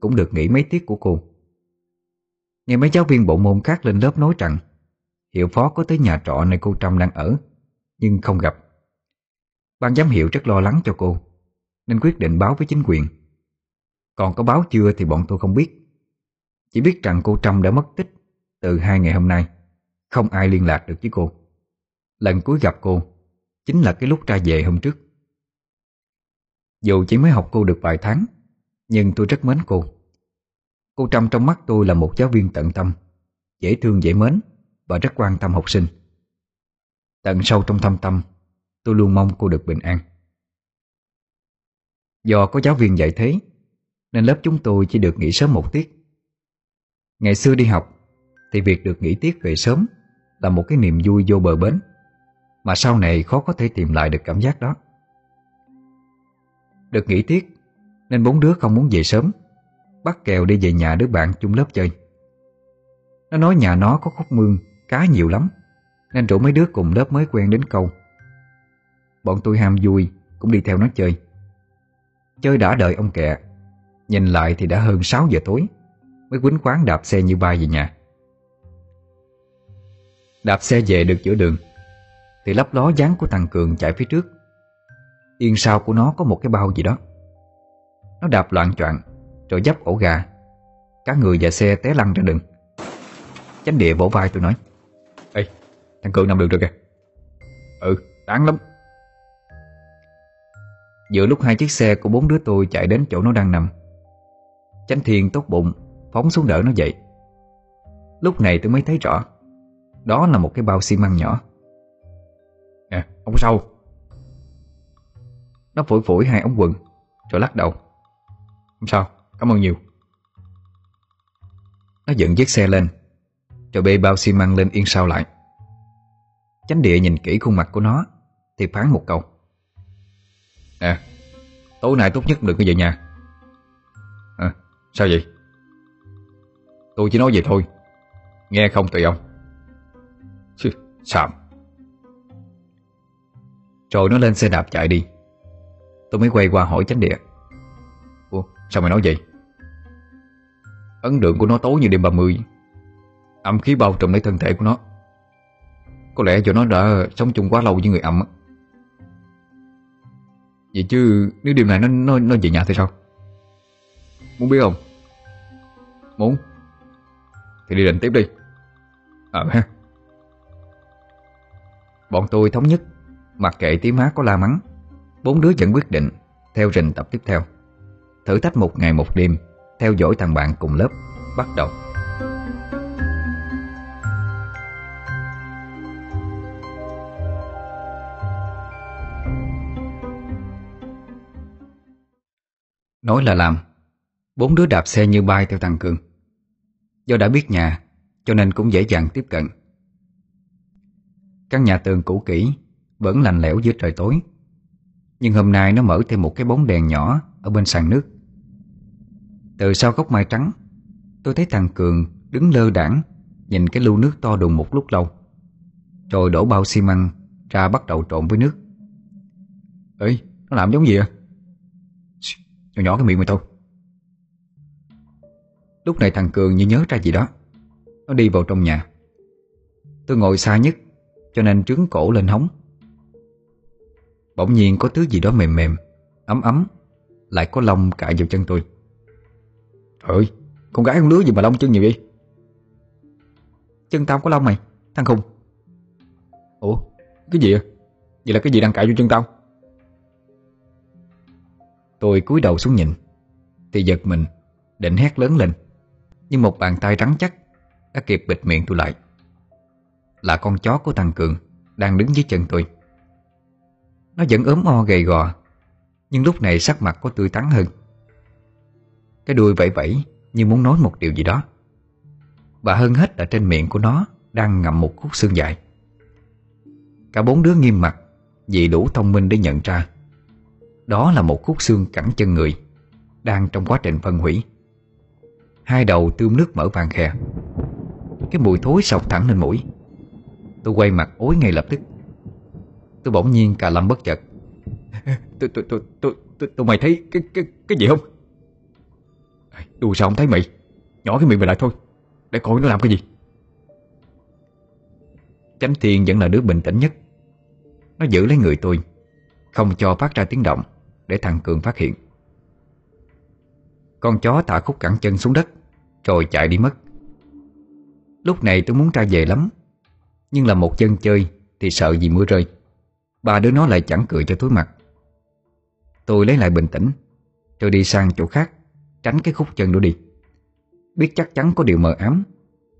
Cũng được nghỉ mấy tiết của cô. Nghe mấy giáo viên bộ môn khác lên lớp nói rằng, Hiệu phó có tới nhà trọ nơi cô Trâm đang ở, Nhưng không gặp. Ban giám hiệu rất lo lắng cho cô, nên quyết định báo với chính quyền. Còn có báo chưa thì bọn tôi không biết. Chỉ biết rằng cô Trâm đã mất tích Từ hai ngày hôm nay, Không ai liên lạc được với cô. Lần cuối gặp cô Chính là cái lúc ra về hôm trước. Dù chỉ mới học cô được vài tháng, Nhưng tôi rất mến cô. Cô Trâm trong mắt tôi là một giáo viên tận tâm, Dễ thương, dễ mến Và rất quan tâm học sinh. Tận sâu trong thâm tâm, Tôi luôn mong cô được bình an. Do có giáo viên dạy thế, Nên lớp chúng tôi chỉ được nghỉ sớm một tiết. Ngày xưa đi học, Thì việc được nghỉ tiết về sớm Là một cái niềm vui vô bờ bến, Mà sau này khó có thể tìm lại được cảm giác đó. Được nghỉ tiết Nên bốn đứa không muốn về sớm. Bắt kèo đi về nhà đứa bạn chung lớp chơi. Nó nói nhà nó có khúc mương Cá nhiều lắm, Nên rủ mấy đứa cùng lớp mới quen đến câu. Bọn tôi ham vui, Cũng đi theo nó chơi. Chơi đã đợi ông kẹ, Nhìn lại thì đã hơn 6 giờ tối, Mới quýnh quán đạp xe như bay về nhà. Đạp xe về được giữa đường, Thì lấp ló dáng của thằng Cường chạy phía trước. Yên sau của nó có một cái bao gì đó. Nó đạp loạn choạng Rồi dấp ổ gà. Cả người và xe té lăn ra đường. Chánh địa vỗ vai tôi nói Ê, thằng Cường nằm được rồi kìa. Ừ, đáng lắm. Giữa lúc hai chiếc xe của bốn đứa tôi chạy đến chỗ nó đang nằm Chánh Thiên tốt bụng Phóng xuống đỡ nó dậy. Lúc này tôi mới thấy rõ Đó là một cái bao xi măng nhỏ. Nè, không có sao nó phủi phủi hai ống quần Rồi lắc đầu. Không sao, cảm ơn nhiều. Nó dựng chiếc xe lên Rồi bê bao xi măng lên yên sau lại. Chánh địa nhìn kỹ khuôn mặt của nó Thì phán một câu. Nè Tối nay tốt nhất đừng có về nhà. À, Sao vậy? Tôi chỉ nói vậy thôi Nghe không tùy ông. Chứ, Sạm Rồi nó lên xe đạp chạy đi. Tôi mới quay qua hỏi chánh địa. Ủa, sao mày nói vậy? Ấn tượng của nó tối như đêm 30 Âm khí bao trùm lấy thân thể của nó. Có lẽ do nó đã sống chung quá lâu với người âm á. Vậy chứ, nếu điều này nó nó nó về nhà thì sao? Muốn biết không? Muốn. Thì đi định tiếp đi. Ờ ha. Bọn tôi thống nhất, Mặc kệ tí má có la mắng. Bốn đứa vẫn quyết định Theo rình tập tiếp theo. Thử thách một ngày một đêm, Theo dõi thằng bạn cùng lớp, Bắt đầu. Nói là làm, Bốn đứa đạp xe như bay theo thằng Cường. Do đã biết nhà, Cho nên cũng dễ dàng tiếp cận. Căn nhà tường cũ kỹ, Vẫn lành lẽo dưới trời tối. Nhưng hôm nay nó mở thêm một cái bóng đèn nhỏ Ở bên sàn nước. Từ sau gốc mai trắng Tôi thấy thằng Cường đứng lơ đảng Nhìn cái lưu nước to đùng một lúc lâu. Rồi đổ bao xi măng Ra bắt đầu trộn với nước. Ê, nó làm giống gì à? Nhỏ nhỏ cái miệng mày thôi. Lúc này thằng Cường như nhớ ra gì đó. Nó đi vào trong nhà. Tôi ngồi xa nhất Cho nên trướng cổ lên hóng. Bỗng nhiên có thứ gì đó mềm mềm, Ấm ấm, Lại có lông cạy vào chân tôi. Trời ơi Con gái con lứa gì mà lông chân nhiều vậy? Chân tao có lông mày, Thằng khùng. Ủa, cái gì à Vậy là cái gì đang cạy vô chân tao? Tôi cúi đầu xuống nhìn, Thì giật mình, Định hét lớn lên. Nhưng một bàn tay rắn chắc Đã kịp bịt miệng tôi lại. Là con chó của thằng Cường Đang đứng dưới chân tôi. Nó vẫn ốm o gầy gò, Nhưng lúc này sắc mặt có tươi tắn hơn. Cái đuôi vẫy vẫy Như muốn nói một điều gì đó. Và hơn hết là trên miệng của nó Đang ngậm một khúc xương dài. Cả bốn đứa nghiêm mặt Vì đủ thông minh để nhận ra đó là một khúc xương cẳng chân người Đang trong quá trình phân hủy. Hai đầu tươm nước mở vàng khè Cái mùi thối sọc thẳng lên mũi. Tôi quay mặt ối ngay lập tức. Tôi bỗng nhiên cà lâm bất chợt. Tôi, tôi, tôi, tôi, tôi, tôi mày thấy cái, cái, cái gì không? Đùa sao không thấy mày? Nhỏ cái miệng mày lại thôi Để coi nó làm cái gì. Chánh Thiên vẫn là đứa bình tĩnh nhất. Nó giữ lấy người tôi Không cho phát ra tiếng động để thằng Cường phát hiện. Con chó thả khúc cẳng chân xuống đất Rồi chạy đi mất. Lúc này tôi muốn ra về lắm Nhưng là một chân chơi Thì sợ gì mưa rơi. Ba đứa nó lại chẳng cười cho thối mặt. Tôi lấy lại bình tĩnh, Rồi đi sang chỗ khác, Tránh cái khúc chân đó đi. Biết chắc chắn có điều mờ ám,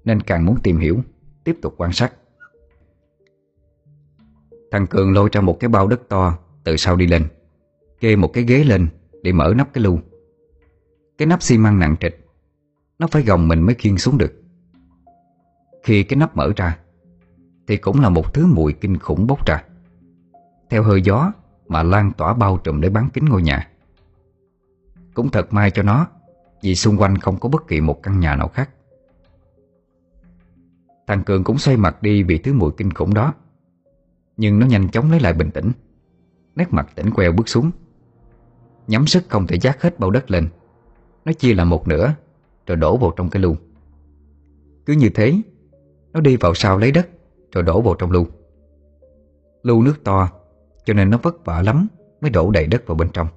Nên càng muốn tìm hiểu, Tiếp tục quan sát. Thằng Cường lôi ra một cái bao đất to, Từ sau đi lên, Kê một cái ghế lên để mở nắp cái lu Cái nắp xi măng nặng trịch, Nó phải gồng mình mới khiêng xuống được. Khi cái nắp mở ra, Thì cũng là một thứ mùi kinh khủng bốc ra. Theo hơi gió Mà lan tỏa bao trùm để bán kính ngôi nhà. Cũng thật may cho nó, Vì xung quanh không có bất kỳ một căn nhà nào khác. Thằng Cường cũng xoay mặt đi vì thứ mùi kinh khủng đó. Nhưng nó nhanh chóng lấy lại bình tĩnh, Nét mặt tỉnh queo bước xuống. Nhắm sức không thể giác hết bao đất lên. Nó chia là một nửa, Rồi đổ vào trong cái lu. Cứ như thế, Nó đi vào sau lấy đất, Rồi đổ vào trong lu. Lu nước to cho nên nó vất vả lắm Mới đổ đầy đất vào bên trong.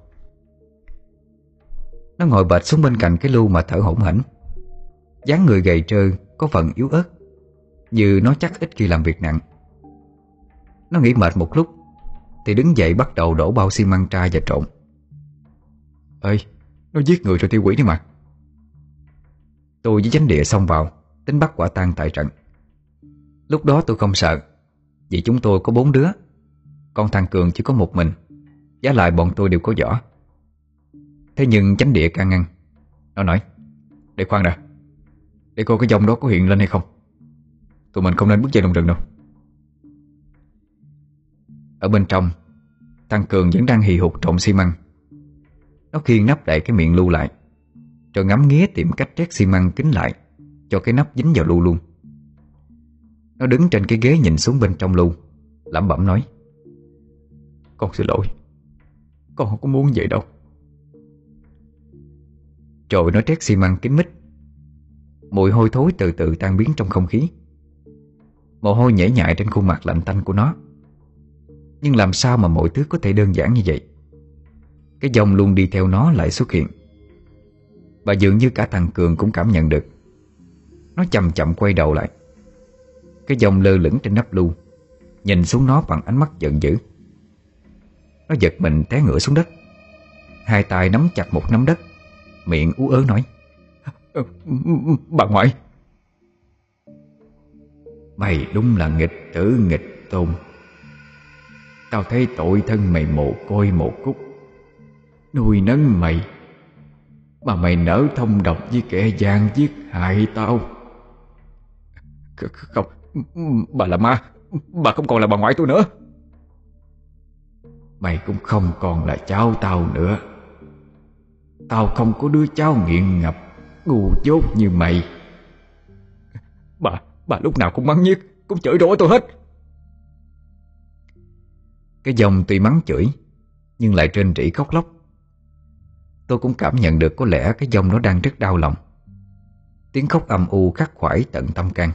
Nó ngồi bệt xuống bên cạnh cái lu mà thở hổn hển. Dáng người gầy trơ, Có phần yếu ớt, Như nó chắc ít khi làm việc nặng. Nó nghĩ mệt một lúc, Thì đứng dậy bắt đầu đổ bao xi măng tra và trộn. Ơi Nó giết người rồi tiêu quỷ đi mà. Tôi với chánh địa xông vào, Tính bắt quả tang tại trận. Lúc đó tôi không sợ, Vì chúng tôi có bốn đứa. Còn thằng Cường chỉ có một mình. Giá lại bọn tôi đều có võ Thế nhưng chánh địa càng ngăn. Nó nói, Để khoan đã. Để coi cái dòng đó có hiện lên hay không. Tụi mình không nên bước vào đồng rừng đâu. Ở bên trong, Thằng Cường vẫn đang hì hụt trộn xi măng. Nó khiên nắp đậy cái miệng lưu lại, Rồi ngắm nghía tìm cách trét xi măng kín lại Cho cái nắp dính vào lưu luôn. Nó đứng trên cái ghế nhìn xuống bên trong lưu, lẩm bẩm nói con xin lỗi. Con không có muốn vậy đâu. Rồi nó trét xi măng kín mít. Mùi hôi thối từ từ tan biến trong không khí. Mồ hôi nhễ nhại trên khuôn mặt lạnh tanh của nó. Nhưng làm sao mà mọi thứ có thể đơn giản như vậy? Cái dòng luôn đi theo nó lại xuất hiện. Và dường như cả thằng Cường cũng cảm nhận được. Nó chậm chậm quay đầu lại. Cái dòng lơ lửng trên nắp lưu Nhìn xuống nó bằng ánh mắt giận dữ. Nó giật mình té ngửa xuống đất. Hai tay nắm chặt một nắm đất. Miệng ú ớ nói ờ, Bà ngoại. Mày đúng là nghịch tử, nghịch tôn. Tao thấy tội thân mày mồ côi một cúc Nuôi nấng mày, Mà mày nỡ thông độc với kẻ gian giết hại tao. Không, Bà là ma, Bà không còn là bà ngoại tôi nữa. Mày cũng không còn là cháu tao nữa. Tao không có đứa cháu nghiện ngập Ngu dốt như mày. Bà, bà lúc nào cũng mắng nhiếc Cũng chửi rủa tôi hết. Cái dòng tuy mắng chửi Nhưng lại trên rỉ khóc lóc. Tôi cũng cảm nhận được có lẽ cái dòng nó đang rất đau lòng. Tiếng khóc âm u khắc khoải tận tâm can.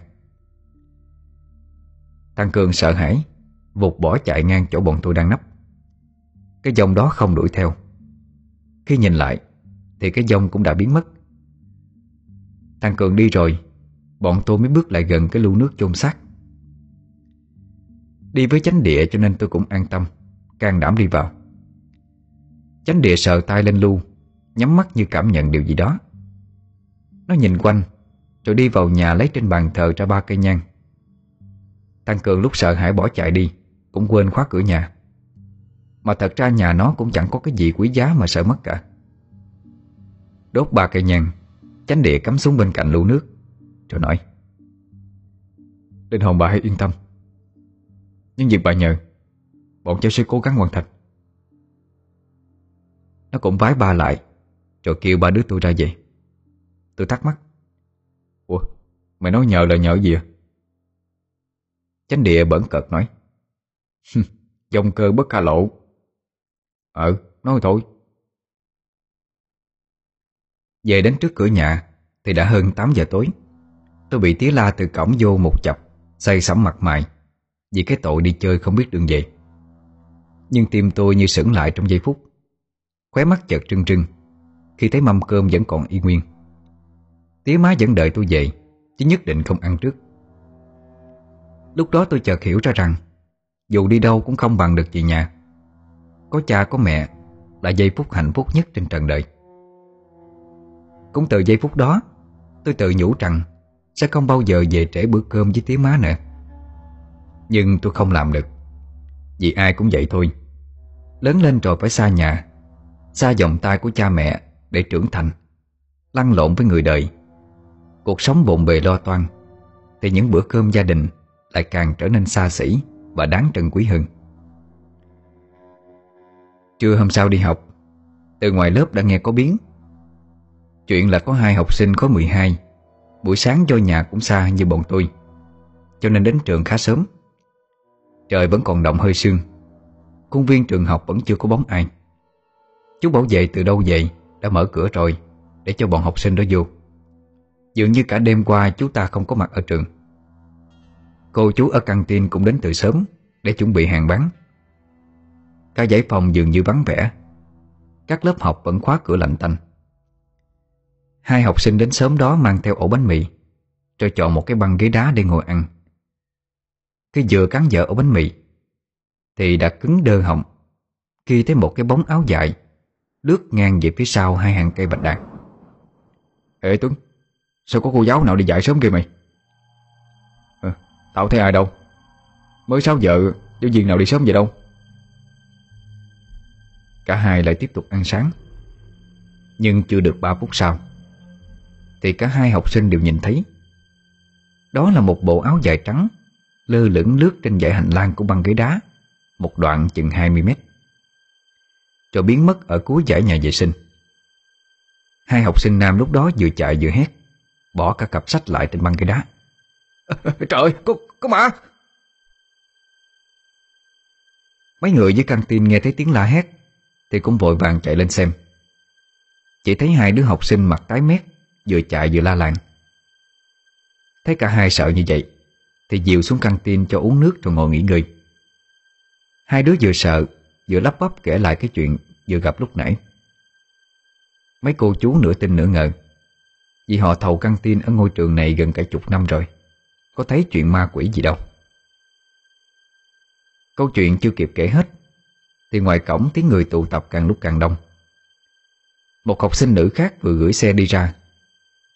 Thằng Cường sợ hãi Vụt bỏ chạy ngang chỗ bọn tôi đang nấp. Cái dòng đó không đuổi theo. Khi nhìn lại, Thì cái dòng cũng đã biến mất. Thằng Cường đi rồi, Bọn tôi mới bước lại gần cái lu nước chôn xác. Đi với chánh địa cho nên tôi cũng an tâm, Can đảm đi vào. Chánh địa sờ tay lên lu Nhắm mắt như cảm nhận điều gì đó. Nó nhìn quanh, Rồi đi vào nhà lấy trên bàn thờ ra ba cây nhang. Thằng Cường lúc sợ hãi bỏ chạy đi, Cũng quên khóa cửa nhà. Mà thật ra nhà nó cũng chẳng có cái gì quý giá mà sợ mất cả. Đốt ba cây nhang, Chánh địa cắm xuống bên cạnh lưu nước, Rồi nói, Linh hồn bà hãy yên tâm. Nhưng việc bà nhờ, Bọn cháu sẽ cố gắng hoàn thành. Nó cũng vái ba lại, rồi kêu ba đứa tôi ra về. Tôi thắc mắc, Ủa, mày nói nhờ là nhờ gì à? Chánh địa bẩn cợt nói Dòng cơ bất khả lộ. Ờ nói thôi. Về đến trước cửa nhà, Thì đã hơn 8 giờ tối. Tôi bị tía la từ cổng vô một chập, Say sẩm mặt mày, Vì cái tội đi chơi không biết đường về. Nhưng tim tôi như sững lại trong giây phút. Khóe mắt chợt trưng trưng, khi thấy mâm cơm vẫn còn y nguyên. Tía má vẫn đợi tôi về, Chứ nhất định không ăn trước. Lúc đó tôi chợt hiểu ra rằng, Dù đi đâu cũng không bằng được chị nhà. Có cha có mẹ Là giây phút hạnh phúc nhất trên trần đời. Cũng từ giây phút đó, Tôi tự nhủ rằng Sẽ không bao giờ về trễ bữa cơm với tiếng má nữa. Nhưng tôi không làm được, Vì ai cũng vậy thôi. Lớn lên rồi phải xa nhà, Xa vòng tay của cha mẹ Để trưởng thành, Lăn lộn với người đời. Cuộc sống bộn bề lo toan, Thì những bữa cơm gia đình Lại càng trở nên xa xỉ Và đáng trân quý hơn. Trưa hôm sau đi học, Từ ngoài lớp đã nghe có biến. Chuyện là có hai học sinh có 12 Buổi sáng do nhà cũng xa như bọn tôi, Cho nên đến trường khá sớm. Trời vẫn còn động hơi sương, Khuôn viên trường học vẫn chưa có bóng ai. Chú bảo vệ từ đâu vậy Đã mở cửa rồi, Để cho bọn học sinh đó vô. Dường như cả đêm qua chú ta không có mặt ở trường. Cô chú ở căng tin cũng đến từ sớm Để chuẩn bị hàng bán. Cả dãy phòng dường như vắng vẻ. Các lớp học vẫn khóa cửa lạnh tanh. Hai học sinh đến sớm đó mang theo ổ bánh mì Rồi chọn một cái băng ghế đá để ngồi ăn. Khi vừa cắn dở ổ bánh mì Thì đã cứng đơ họng Khi thấy một cái bóng áo dài Lướt ngang về phía sau hai hàng cây bạch đàn. Ê Tuấn Sao có cô giáo nào đi dạy sớm kìa mày? À, Tao thấy ai đâu. Mới 6 giờ Giáo viên nào đi sớm vậy đâu? Cả hai lại tiếp tục ăn sáng. Nhưng chưa được 3 phút sau Thì cả hai học sinh đều nhìn thấy Đó là một bộ áo dài trắng Lơ lửng lướt trên dãy hành lang của băng ghế đá Một đoạn chừng 20 mét Rồi biến mất ở cuối dãy nhà vệ sinh. Hai học sinh nam lúc đó vừa chạy vừa hét Bỏ cả cặp sách lại trên băng ghế đá. Trời ơi, có, có mà Mấy người dưới căng tin nghe thấy tiếng la hét thì cũng vội vàng chạy lên xem. Chỉ thấy hai đứa học sinh mặt tái mét, Vừa chạy vừa la làng. Thấy cả hai sợ như vậy, Thì dìu xuống căng tin cho uống nước rồi ngồi nghỉ ngơi. Hai đứa vừa sợ, Vừa lắp bắp kể lại cái chuyện Vừa gặp lúc nãy. Mấy cô chú nửa tin nửa ngờ, Vì họ thầu căng tin ở ngôi trường này gần cả chục năm rồi, Có thấy chuyện ma quỷ gì đâu. Câu chuyện chưa kịp kể hết thì ngoài cổng tiếng người tụ tập càng lúc càng đông. Một học sinh nữ khác vừa gửi xe đi ra.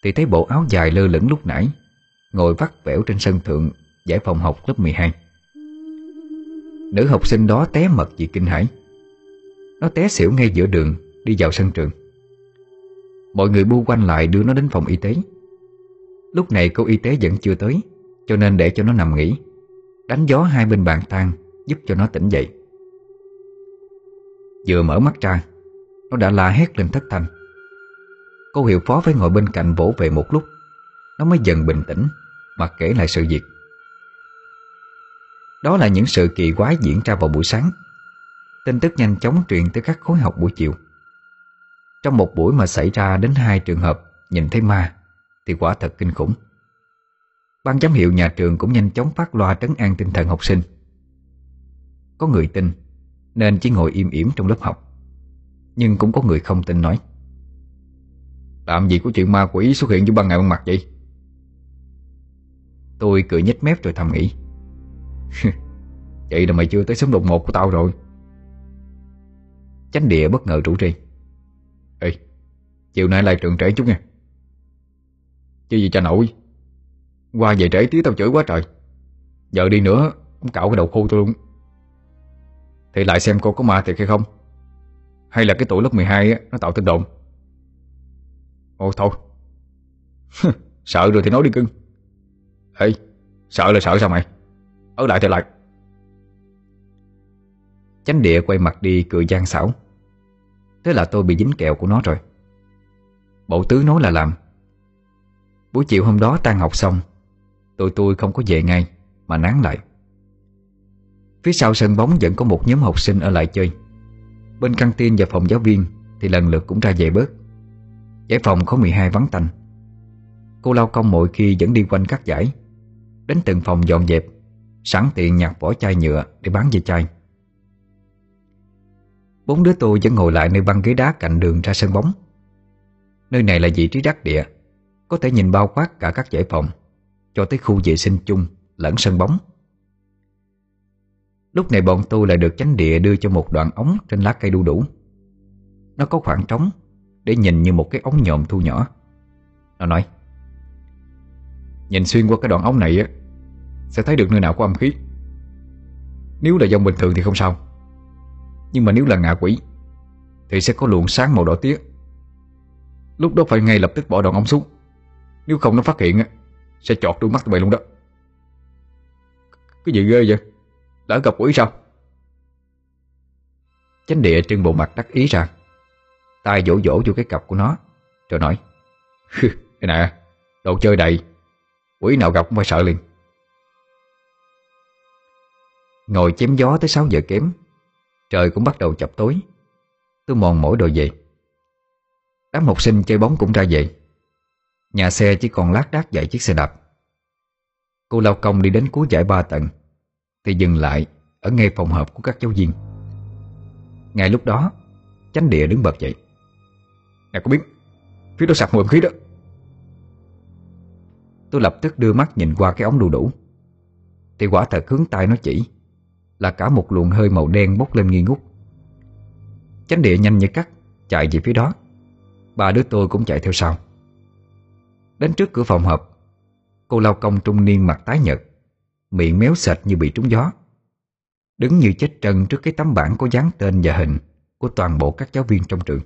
Thì thấy bộ áo dài lơ lửng lúc nãy, Ngồi vắt vẻo trên sân thượng Giải phòng học lớp 12 Nữ học sinh đó té mật vì kinh hãi. Nó té xỉu ngay giữa đường, Đi vào sân trường. Mọi người bu quanh lại đưa nó đến phòng y tế. Lúc này cô y tế vẫn chưa tới, Cho nên để cho nó nằm nghỉ. Đánh gió hai bên bàn tang Giúp cho nó tỉnh dậy. Vừa mở mắt ra. Nó đã la hét lên thất thanh. Cô hiệu phó phải ngồi bên cạnh vỗ về một lúc. Nó mới dần bình tĩnh, Mà kể lại sự việc. Đó là những sự kỳ quái diễn ra vào buổi sáng. Tin tức nhanh chóng truyền tới các khối học buổi chiều. Trong một buổi mà xảy ra đến hai trường hợp Nhìn thấy ma, Thì quả thật kinh khủng. Ban giám hiệu nhà trường cũng nhanh chóng phát loa trấn an tinh thần học sinh. Có người tin nên chỉ ngồi im ỉm trong lớp học. Nhưng cũng có người không tin nói, Làm gì có chuyện ma quỷ xuất hiện giữa ban ngày ban mặt vậy? Tôi cười nhếch mép rồi thầm nghĩ Vậy là mày chưa tới sớm đột một của tao rồi. Chánh địa bất ngờ rủ rỉ Ê, Chiều nay lại trường trễ chút nha. Chứ gì cha nội Qua về trễ tí tao chửi quá trời. Giờ đi nữa, Cũng cạo cái đầu khô tôi luôn thì lại xem cô có ma thiệt hay không? Hay là cái tuổi lớp 12 á, Nó tạo tin đồn? Ồ thôi. Sợ rồi thì nói đi cưng. Ê Sợ là sợ sao mày? Ở lại thì lại. Chánh địa quay mặt đi cười gian xảo. Thế là tôi bị dính kẹo của nó rồi. Bộ tứ nói là làm. Buổi chiều hôm đó tan học xong Tụi tôi không có về ngay Mà nán lại. Phía sau sân bóng vẫn có một nhóm học sinh ở lại chơi. Bên căng tin và phòng giáo viên Thì lần lượt cũng ra về bớt. Giải phòng có 12 vắng tanh. Cô lao công mỗi khi vẫn đi quanh các giải. Đến từng phòng dọn dẹp, Sẵn tiện nhặt vỏ chai nhựa Để bán về chai. Bốn đứa tôi vẫn ngồi lại nơi băng ghế đá cạnh đường ra sân bóng. Nơi này là vị trí đắc địa, Có thể nhìn bao quát cả các giải phòng, Cho tới khu vệ sinh chung lẫn sân bóng. Lúc này bọn tôi lại được chánh địa đưa cho một đoạn ống trên lá cây đu đủ. Nó có khoảng trống Để nhìn như một cái ống nhòm thu nhỏ. Nó nói, Nhìn xuyên qua cái đoạn ống này á, Sẽ thấy được nơi nào có âm khí. Nếu là dòng bình thường thì không sao. Nhưng mà nếu là ngạ quỷ, Thì sẽ có luồng sáng màu đỏ tía. Lúc đó phải ngay lập tức bỏ đoạn ống xuống. Nếu không nó phát hiện á, Sẽ chọt đuôi mắt tụi mày luôn đó. Cái gì ghê vậy? Đã gặp quỷ sao? Chánh địa trưng bộ mặt đắc ý ra. Tay vỗ vỗ vô cái cặp của nó, Rồi nói Cái nè Đồ chơi đầy. Quỷ nào gặp cũng phải sợ liền. Ngồi chém gió tới 6 giờ kém, Trời cũng bắt đầu chập tối. Tôi mòn mỏi đồ về. Đám học sinh chơi bóng cũng ra về. Nhà xe chỉ còn lát đác dạy chiếc xe đạp. Cô lao công đi đến cuối giải ba tầng. Thì dừng lại Ở ngay phòng họp của các giáo viên. Ngay lúc đó, Chánh địa đứng bật dậy. Nè có biết Phía đó sạc mùi khí đó. Tôi lập tức đưa mắt nhìn qua cái ống đu đủ. Thì quả thật hướng tay nó chỉ Là cả một luồng hơi màu đen bốc lên nghi ngút. Chánh địa nhanh như cắt, Chạy về phía đó. Ba đứa tôi cũng chạy theo sau. Đến trước cửa phòng họp, Cô lao công trung niên mặt tái nhợt. Miệng méo sệt như bị trúng gió. Đứng như chết trân trước cái tấm bảng có dán tên và hình Của toàn bộ các giáo viên trong trường.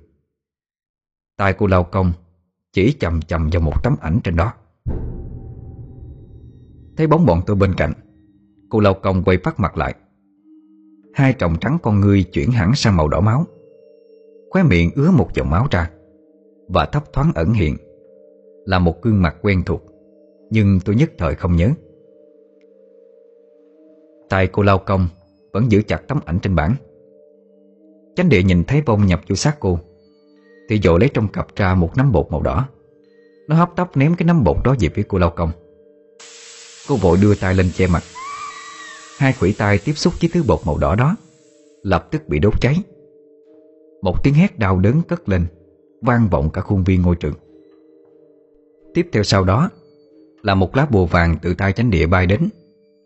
Tay cô lao công Chỉ chầm chầm vào một tấm ảnh trên đó. Thấy bóng bọn tôi bên cạnh, Cô lao công quay phát mặt lại. Hai tròng trắng con ngươi chuyển hẳn sang màu đỏ máu. Khóe miệng ứa một dòng máu ra Và thấp thoáng ẩn hiện. Là một gương mặt quen thuộc, Nhưng tôi nhất thời không nhớ. Tay cô lao công Vẫn giữ chặt tấm ảnh trên bảng. Chánh địa nhìn thấy vong nhập vô xác cô, Thì dội lấy trong cặp ra một nắm bột màu đỏ. Nó hấp tấp ném cái nắm bột đó về phía cô lao công. Cô vội đưa tay lên che mặt. Hai quỷ tay tiếp xúc với thứ bột màu đỏ đó, Lập tức bị đốt cháy. Một tiếng hét đau đớn cất lên, vang vọng cả khuôn viên ngôi trường. Tiếp theo sau đó, Là một lá bùa vàng từ tay chánh địa bay đến.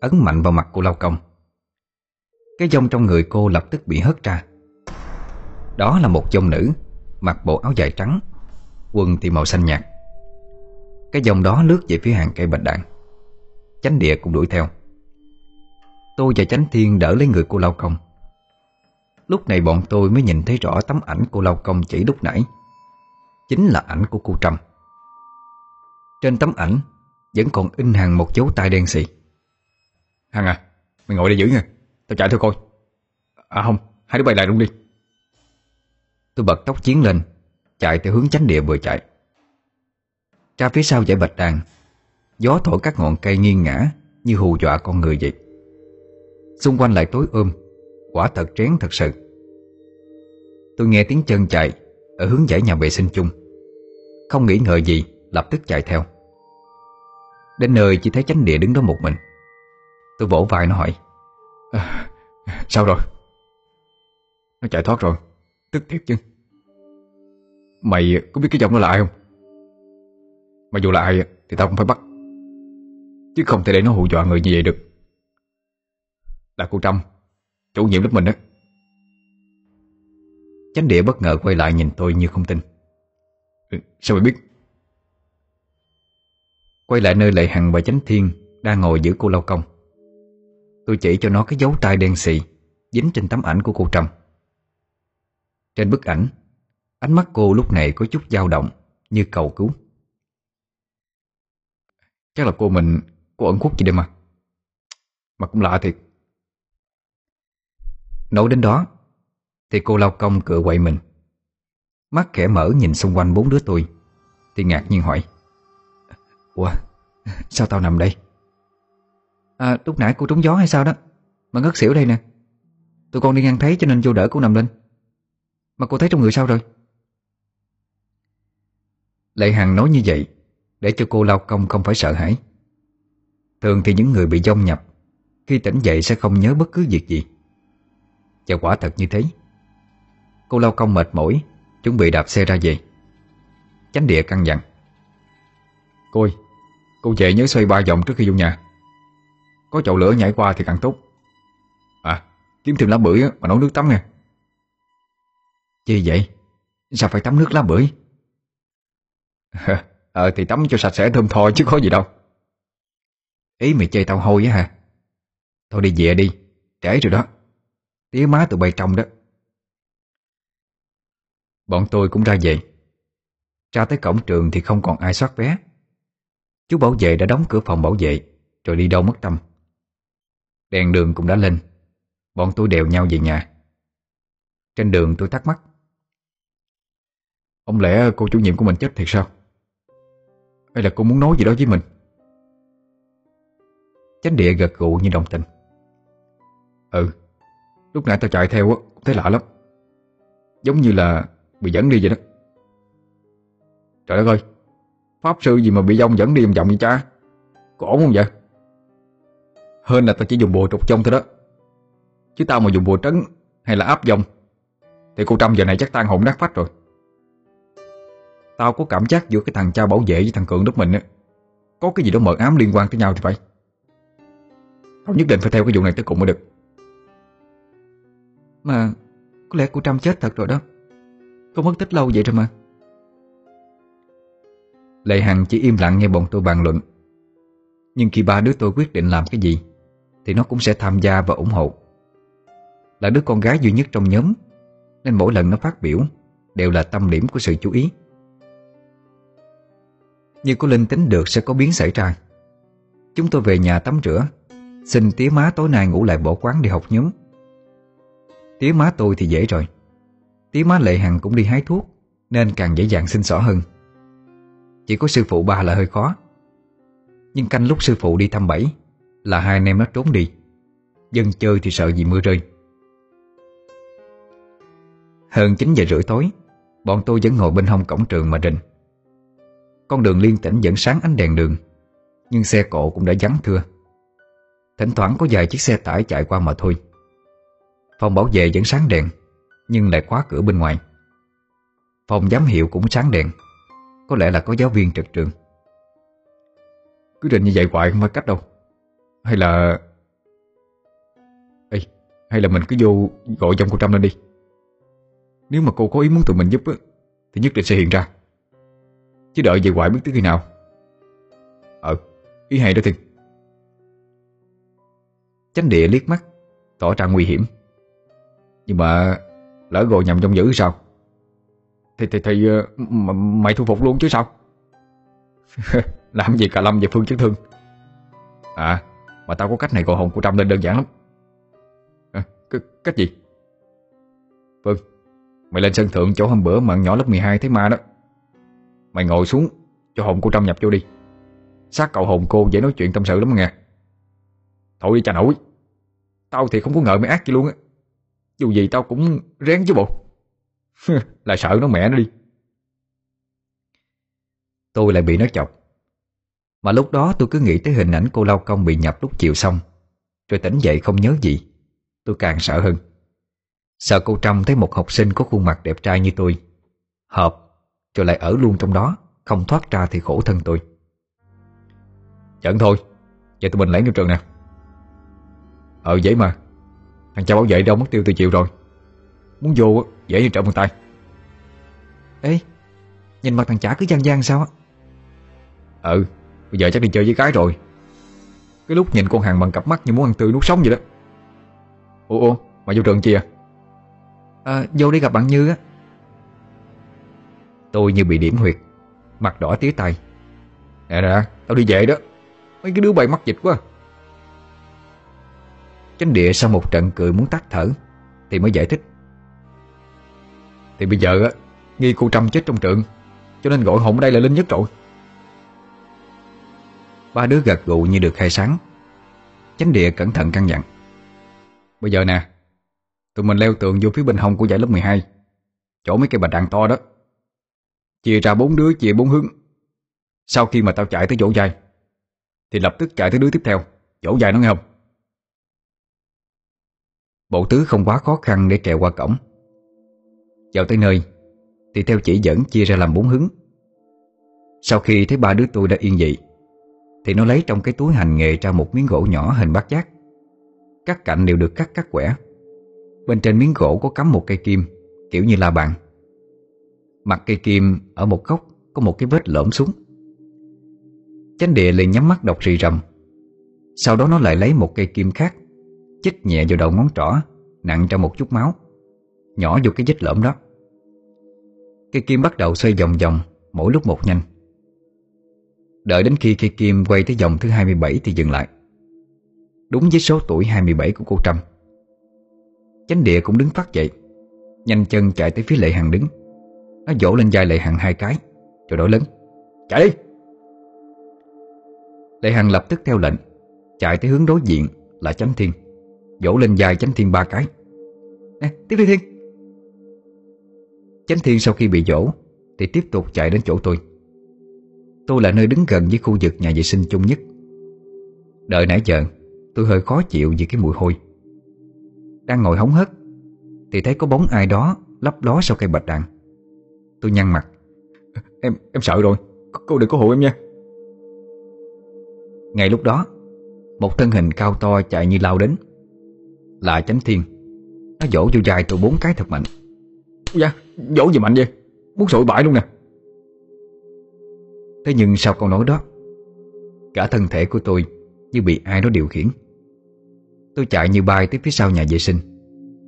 Ấn mạnh vào mặt của lao công. Cái dông trong người cô lập tức bị hất ra. Đó là một dông nữ, Mặc bộ áo dài trắng, Quần thì màu xanh nhạt. Cái dòng đó lướt về phía hàng cây bạch đạn. Chánh địa cũng đuổi theo. Tôi và Chánh Thiên đỡ lấy người cô lao công. Lúc này bọn tôi mới nhìn thấy rõ tấm ảnh cô lao công chỉ lúc nãy. Chính là ảnh của cô Trâm. Trên tấm ảnh Vẫn còn in hàng một dấu tay đen xì. Hằng à Mày ngồi đây giữ nha. Tao chạy theo coi. À không, Hai đứa bay lại luôn đi. Tôi bật tóc chiến lên, Chạy theo hướng chánh địa vừa chạy. Ra phía sau dãy bạch đàn, Gió thổi các ngọn cây nghiêng ngã Như hù dọa con người vậy. Xung quanh lại tối ôm, Quả thật trén thật sự. Tôi nghe tiếng chân chạy Ở hướng dãy nhà vệ sinh chung. Không nghĩ ngợi gì, Lập tức chạy theo. Đến nơi chỉ thấy chánh địa đứng đó một mình. Tôi vỗ vai nó hỏi à, Sao rồi? Nó chạy thoát rồi Tức thiệt chứ. Mày có biết cái giọng nó là ai không? Mà dù là ai Thì tao cũng phải bắt Chứ không thể để nó hù dọa người như vậy được. Là cô Trâm Chủ nhiệm lớp mình á. Chánh địa bất ngờ quay lại nhìn tôi như không tin. Ừ, sao mày biết? Quay lại nơi Lệ Hằng và Chánh Thiên Đang ngồi giữa cô lao công. Tôi chỉ cho nó cái dấu tay đen xì, Dính trên tấm ảnh của cô Trâm. Trên bức ảnh, Ánh mắt cô lúc này có chút dao động, Như cầu cứu. Chắc là cô mình, Cô ẩn khuất gì đây mà? Mà cũng lạ thiệt. Nói đến đó, Thì cô lao công cựa quậy mình. Mắt khẽ mở nhìn xung quanh bốn đứa tôi, Thì ngạc nhiên hỏi. Ủa, sao tao nằm đây? À lúc nãy cô trúng gió hay sao đó? Mà ngất xỉu đây nè. Tụi con đi ngang thấy cho nên vô đỡ cô nằm lên. Mà cô thấy trong người sao rồi? Lệ Hằng nói như vậy Để cho cô lao công không phải sợ hãi. Thường thì những người bị dông nhập, Khi tỉnh dậy sẽ không nhớ bất cứ việc gì. Và quả thật như thế. Cô lao công mệt mỏi, Chuẩn bị đạp xe ra về. Chánh địa căng dặn. Cô ơi, Cô về nhớ xoay ba vòng trước khi vô nhà. Có chậu lửa nhảy qua thì càng tốt. À kiếm thêm lá bưởi mà nấu nước tắm nha Chi vậy? Sao phải tắm nước lá bưởi? Ờ thì tắm cho sạch sẽ thơm tho chứ có gì đâu. Ý mày chơi tao hôi á hả? Thôi đi về đi Trễ rồi đó. Tía má tụi bay trong đó. Bọn tôi cũng ra về. Ra tới cổng trường thì không còn ai soát vé. Chú bảo vệ đã đóng cửa phòng bảo vệ Rồi đi đâu mất tâm Đèn đường cũng đã lên. Bọn tôi đèo nhau về nhà. Trên đường tôi thắc mắc, Ông lẽ cô chủ nhiệm của mình chết thiệt sao? Hay là cô muốn nói gì đó với mình? Chánh địa gật gù như đồng tình. Ừ Lúc nãy tao chạy theo á Thấy lạ lắm. Giống như là bị dẫn đi vậy đó. Trời đất ơi, Pháp sư gì mà bị dông dẫn đi vòng vòng vậy cha? Có ổn không vậy? Hơn là tao chỉ dùng bùa trục chông thôi đó. Chứ tao mà dùng bùa trấn Hay là áp dông Thì cô Trâm giờ này chắc tan hồn nát phách rồi. Tao có cảm giác giữa cái thằng cha bảo vệ với thằng Cường lúc mình á, Có cái gì đó mờ ám liên quan tới nhau thì phải. Tao nhất định phải theo cái vụ này tới cùng mới được. Mà có lẽ cô Trâm chết thật rồi đó. Cô mất tích lâu vậy rồi mà. Lệ Hằng chỉ im lặng nghe bọn tôi bàn luận. Nhưng khi ba đứa tôi quyết định làm cái gì thì nó cũng sẽ tham gia và ủng hộ. Là đứa con gái duy nhất trong nhóm, Nên mỗi lần nó phát biểu Đều là tâm điểm của sự chú ý. Như cô Linh tính được sẽ có biến xảy ra. Chúng tôi về nhà tắm rửa, Xin tía má tối nay ngủ lại bỏ quán đi học nhóm. Tía má tôi thì dễ rồi. Tía má Lệ Hằng cũng đi hái thuốc, Nên càng dễ dàng xin xỏ hơn. Chỉ có sư phụ ba là hơi khó. Nhưng canh lúc sư phụ đi thăm bảy là hai anh em nó trốn đi. Dân chơi thì sợ gì mưa rơi. Hơn 9 giờ rưỡi tối, Bọn tôi vẫn ngồi bên hông cổng trường mà rình. Con đường liên tỉnh vẫn sáng ánh đèn đường, Nhưng xe cộ cũng đã vắng thưa. Thỉnh thoảng có vài chiếc xe tải chạy qua mà thôi. Phòng bảo vệ vẫn sáng đèn, Nhưng lại khóa cửa bên ngoài. Phòng giám hiệu cũng sáng đèn, Có lẽ là có giáo viên trực trường. Cứ định như vậy hoài không phải cách đâu. Hay là Ê, Hay là mình cứ vô gọi trong cô Trâm lên đi. Nếu mà cô có ý muốn tụi mình giúp á, Thì nhất định sẽ hiện ra. Chứ đợi về hoài biết tới khi nào. Ờ Ý hay đó thì Chánh địa liếc mắt Tỏ ra nguy hiểm. Nhưng mà Lỡ gọi nhầm trong dữ sao? Thì thì thì ờ, Mày thu phục luôn chứ sao? Làm gì cả Lâm và Phương chấn thương. À mà tao có cách này gọi hồn của Trâm lên đơn giản lắm. À, Cách gì? Vâng, Mày lên sân thượng chỗ hôm bữa mà nhỏ lớp 12 thấy ma đó. Mày ngồi xuống Cho hồn của Trâm nhập vô đi. Sát cậu hồn cô dễ nói chuyện tâm sự lắm nghe. Thôi đi cha nổi Tao thì không có ngờ mày ác gì luôn á. Dù gì tao cũng rén chứ bộ. Là sợ nó mẹ nó đi. Tôi lại bị nó chọc. Mà lúc đó tôi cứ nghĩ tới hình ảnh cô lao công bị nhập lúc chiều xong. Rồi tỉnh dậy không nhớ gì. Tôi càng sợ hơn. Sợ cô Trâm thấy một học sinh có khuôn mặt đẹp trai như tôi. Hợp Rồi lại ở luôn trong đó, Không thoát ra thì khổ thân tôi. Chẳng thôi Vậy tụi mình lấy vô trường nè. Ờ vậy mà. Thằng cha bảo vệ đâu mất tiêu từ chiều rồi. Muốn vô, dễ như trở bàn tay. Ê, Nhìn mặt thằng chả cứ gian gian sao á? Ừ. Bây giờ chắc đi chơi với cái rồi. Cái lúc nhìn con hàng bằng cặp mắt như muốn ăn tươi nuốt sống vậy đó. Ủa ủa Mà vô trường chi à À vô đi gặp bạn Như á. Tôi như bị điểm huyệt Mặt đỏ tía tay Nè nè Tao đi về đó. Mấy cái đứa bay mắc dịch quá. Chánh địa sau một trận cười muốn tắt thở Thì mới giải thích. Thì bây giờ á Nghi cô Trâm chết trong trường Cho nên gọi hồn ở đây là Linh nhất rồi Ba đứa gật gù như được khai sáng. Chánh địa cẩn thận căn dặn. Bây giờ nè, Tụi mình leo tường vô phía bên hông của giải lớp 12 Chỗ mấy cây bạch đàn to đó. Chia ra bốn đứa, chia bốn hướng. Sau khi mà tao chạy tới chỗ dài, Thì lập tức chạy tới đứa tiếp theo. Chỗ dài nó nghe không? Bộ tứ không quá khó khăn để trèo qua cổng. Vào tới nơi, Thì theo chỉ dẫn chia ra làm bốn hướng. Sau khi thấy ba đứa tôi đã yên dị thì nó lấy trong cái túi hành nghề ra một miếng gỗ nhỏ hình bát giác. Các cạnh đều được cắt cắt quẻ. Bên trên miếng gỗ có cắm một cây kim, Kiểu như la bàn. Mặt cây kim ở một góc Có một cái vết lõm xuống. Chánh địa liền nhắm mắt đọc rì rầm. Sau đó nó lại lấy một cây kim khác, Chích nhẹ vào đầu ngón trỏ, Nặng ra một chút máu, Nhỏ vô cái vết lõm đó. Cây kim bắt đầu xoay vòng vòng, Mỗi lúc một nhanh. Đợi đến khi cây kim quay tới dòng thứ 27 Thì dừng lại. Đúng với số tuổi 27 của cô Trâm. Chánh địa cũng đứng phát dậy, Nhanh chân chạy tới phía Lệ Hằng đứng. Nó vỗ lên vai Lệ Hằng hai cái, Rồi đổi lớn, Chạy đi! Lệ Hằng lập tức theo lệnh, Chạy tới hướng đối diện là Chánh Thiên, Vỗ lên vai Chánh Thiên ba cái. Nè, tiếp đi Thiên. Chánh Thiên sau khi bị vỗ Thì tiếp tục chạy đến chỗ tôi. Tôi là nơi đứng gần với khu vực nhà vệ sinh chung nhất. Đợi nãy giờ, Tôi hơi khó chịu vì cái mùi hôi. Đang ngồi hóng hớt, Thì thấy có bóng ai đó lấp ló sau cây bạch đàn. Tôi nhăn mặt. Em em sợ rồi. Cô đừng có hộ em nha. Ngay lúc đó, Một thân hình cao to chạy như lao đến. Là chánh thiên. Nó vỗ vô dài tôi bốn cái thật mạnh. Dạ vỗ gì mạnh vậy. Muốn sội bãi luôn nè. Thế nhưng sau câu nói đó? Cả thân thể của tôi Như bị ai đó điều khiển. Tôi chạy như bay tới phía sau nhà vệ sinh.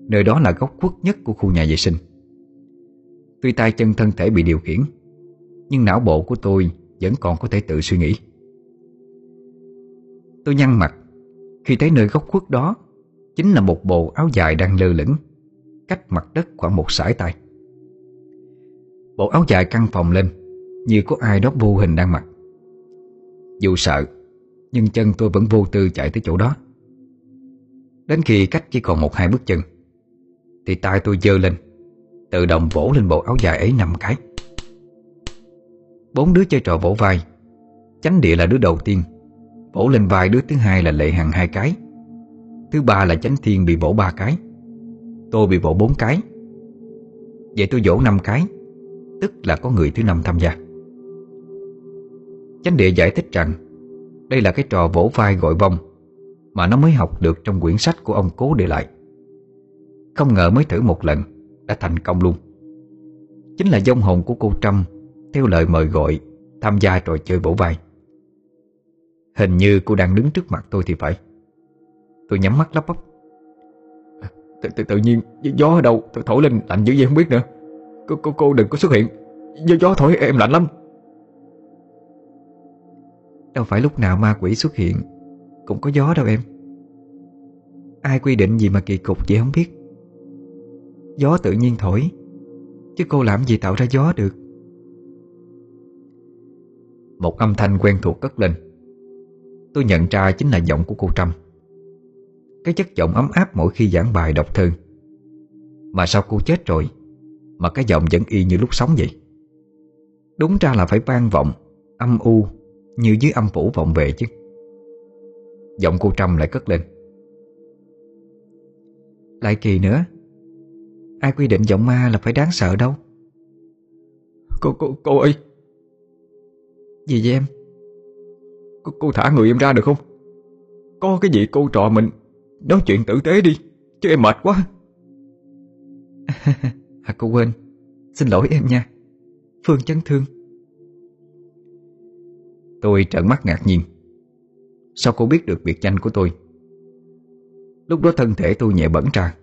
Nơi đó là góc khuất nhất của khu nhà vệ sinh. Tuy tay chân thân thể bị điều khiển, Nhưng não bộ của tôi Vẫn còn có thể tự suy nghĩ. Tôi nhăn mặt Khi thấy nơi góc khuất đó Chính là một bộ áo dài đang lơ lửng Cách mặt đất khoảng một sải tay. Bộ áo dài căng phòng lên như có ai đó vô hình đang mặc. Dù sợ, Nhưng chân tôi vẫn vô tư chạy tới chỗ đó. Đến khi cách chỉ còn một hai bước chân, Thì tay tôi dơ lên, Tự động vỗ lên bộ áo dài ấy năm cái. Bốn đứa chơi trò vỗ vai. Chánh địa là đứa đầu tiên, Vỗ lên vai đứa thứ hai là lệ hằng hai cái. Thứ ba là chánh thiên bị vỗ ba cái. Tôi bị vỗ bốn cái. Vậy tôi vỗ năm cái, Tức là có người thứ năm tham gia. Chánh địa giải thích rằng Đây là cái trò vỗ vai gọi vong Mà nó mới học được trong quyển sách của ông cố để lại. Không ngờ mới thử một lần Đã thành công luôn. Chính là dông hồn của cô Trâm Theo lời mời gọi Tham gia trò chơi vỗ vai. Hình như cô đang đứng trước mặt tôi thì phải. Tôi nhắm mắt lắp bắp. Tự, tự, tự nhiên gió ở đâu? Thổi lên lạnh dữ vậy không biết nữa. Cô, cô, cô đừng có xuất hiện. Gió, gió thổi em lạnh lắm. Đâu phải lúc nào ma quỷ xuất hiện. Cũng có gió đâu em. Ai quy định gì mà kỳ cục chị không biết. Gió tự nhiên thổi, Chứ cô làm gì tạo ra gió được. Một âm thanh quen thuộc cất lên. Tôi nhận ra chính là giọng của cô Trâm. Cái chất giọng ấm áp mỗi khi giảng bài đọc thư. Mà sao cô chết rồi, Mà cái giọng vẫn y như lúc sống vậy? Đúng ra là phải vang vọng, Âm u như dưới âm phủ vọng về chứ. Giọng cô Trâm lại cất lên. Lại kỳ nữa. Ai quy định giọng ma là phải đáng sợ đâu. Cô, cô, cô ơi. Gì vậy em? Cô, cô thả người em ra được không? Có cái gì cô trò mình Nói chuyện tử tế đi Chứ em mệt quá. À cô quên. Xin lỗi em nha. Phương chấn thương Tôi trợn mắt ngạc nhiên. Sao cô biết được biệt danh của tôi? Lúc đó thân thể tôi nhẹ bẩn ra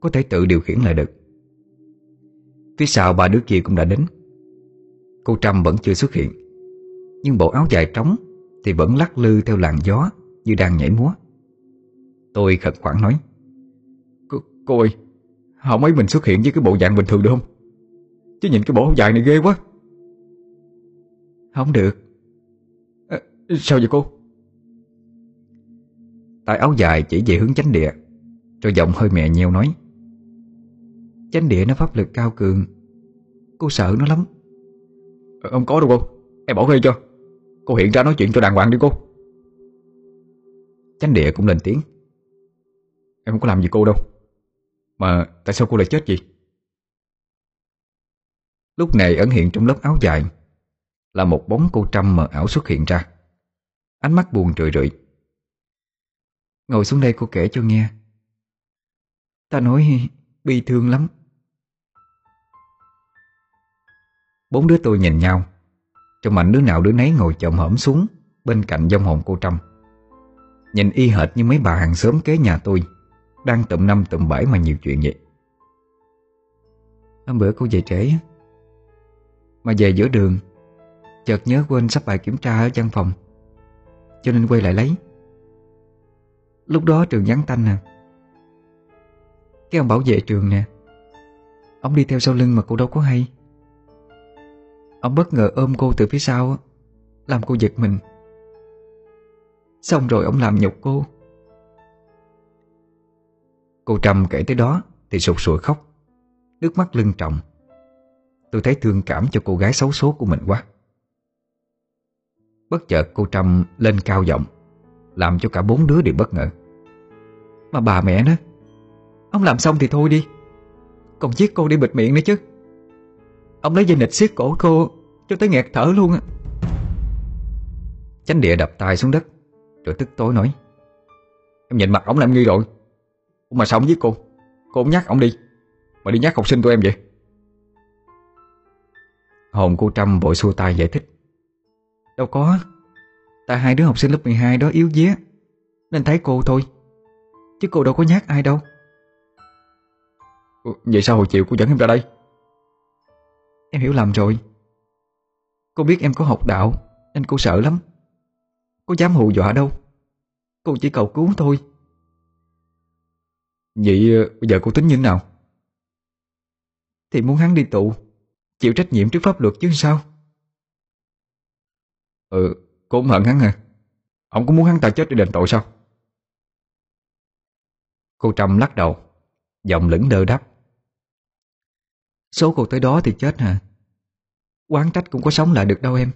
Có thể tự điều khiển lại được. Phía sau ba đứa kia cũng đã đến. Cô Trâm vẫn chưa xuất hiện Nhưng bộ áo dài trống Thì vẫn lắc lư theo làn gió Như đang nhảy múa. Tôi khẩn khoảng nói cô, cô ơi Họ mấy mình xuất hiện với cái bộ dạng bình thường được không? Chứ nhìn cái bộ áo dài này ghê quá. Không được. Sao vậy cô? Tại áo dài chỉ về hướng chánh địa Rồi giọng hơi mẹ nheo nói. Chánh địa nó pháp lực cao cường Cô sợ nó lắm. À, Không có đâu cô Em bỏ ngay cho. Cô hiện ra nói chuyện cho đàng hoàng đi cô. Chánh địa cũng lên tiếng. Em không có làm gì cô đâu. Mà tại sao cô lại chết vậy? Lúc này ẩn hiện trong lớp áo dài Là một bóng cô Trâm mờ ảo xuất hiện ra Ánh mắt buồn rười rượi. Ngồi xuống đây cô kể cho nghe. Ta nói bi thương lắm. Bốn đứa tôi nhìn nhau. Trong mạnh đứa nào đứa nấy ngồi chồm hổm xuống Bên cạnh dông hồn cô Trâm. Nhìn y hệt như mấy bà hàng xóm kế nhà tôi, Đang tụm năm tụm bảy mà nhiều chuyện vậy. Hôm bữa cô về trễ Mà về giữa đường, Chợt nhớ quên sắp bài kiểm tra ở văn phòng. Cho nên quay lại lấy. Lúc đó trường vắng tanh nè Cái ông bảo vệ trường nè. Ông đi theo sau lưng mà cô đâu có hay. Ông bất ngờ ôm cô từ phía sau, Làm cô giật mình. Xong rồi ông làm nhục cô. Cô Trâm kể tới đó Thì sụt sùi khóc. Nước mắt lưng trọng. Tôi thấy thương cảm cho cô gái xấu số của mình quá. Bất chợt cô Trâm lên cao giọng, Làm cho cả bốn đứa đều bất ngờ. Mà bà mẹ nó, Ông làm xong thì thôi đi, Còn giết cô đi bịt miệng nữa chứ. Ông lấy dây nịch xiết cổ cô, Cho tới nghẹt thở luôn á. Chánh địa đập tay xuống đất, Rồi tức tối nói, Em nhìn mặt ông làm nghi rồi. Mà sao ông giết cô? Cô không nhắc ông đi, Mà đi nhắc học sinh tụi em vậy? Hồn cô Trâm vội xua tay giải thích Đâu có. Tại hai đứa học sinh lớp 12 đó yếu dế Nên thấy cô thôi. Chứ cô đâu có nhát ai đâu. Vậy sao hồi chiều cô dẫn em ra đây? Em hiểu lầm rồi. Cô biết em có học đạo Nên cô sợ lắm. Cô dám hù dọa đâu. Cô chỉ cầu cứu thôi. Vậy ờ, bây giờ cô tính như thế nào? Thì muốn hắn đi tù Chịu trách nhiệm trước pháp luật chứ sao Ừ Cô cũng hận hắn hả? Ông có muốn hắn ta chết để đền tội sao? Cô Trâm lắc đầu Giọng lững đơ đáp. Số cô tới đó thì chết hả? Quán trách cũng có sống lại được đâu em.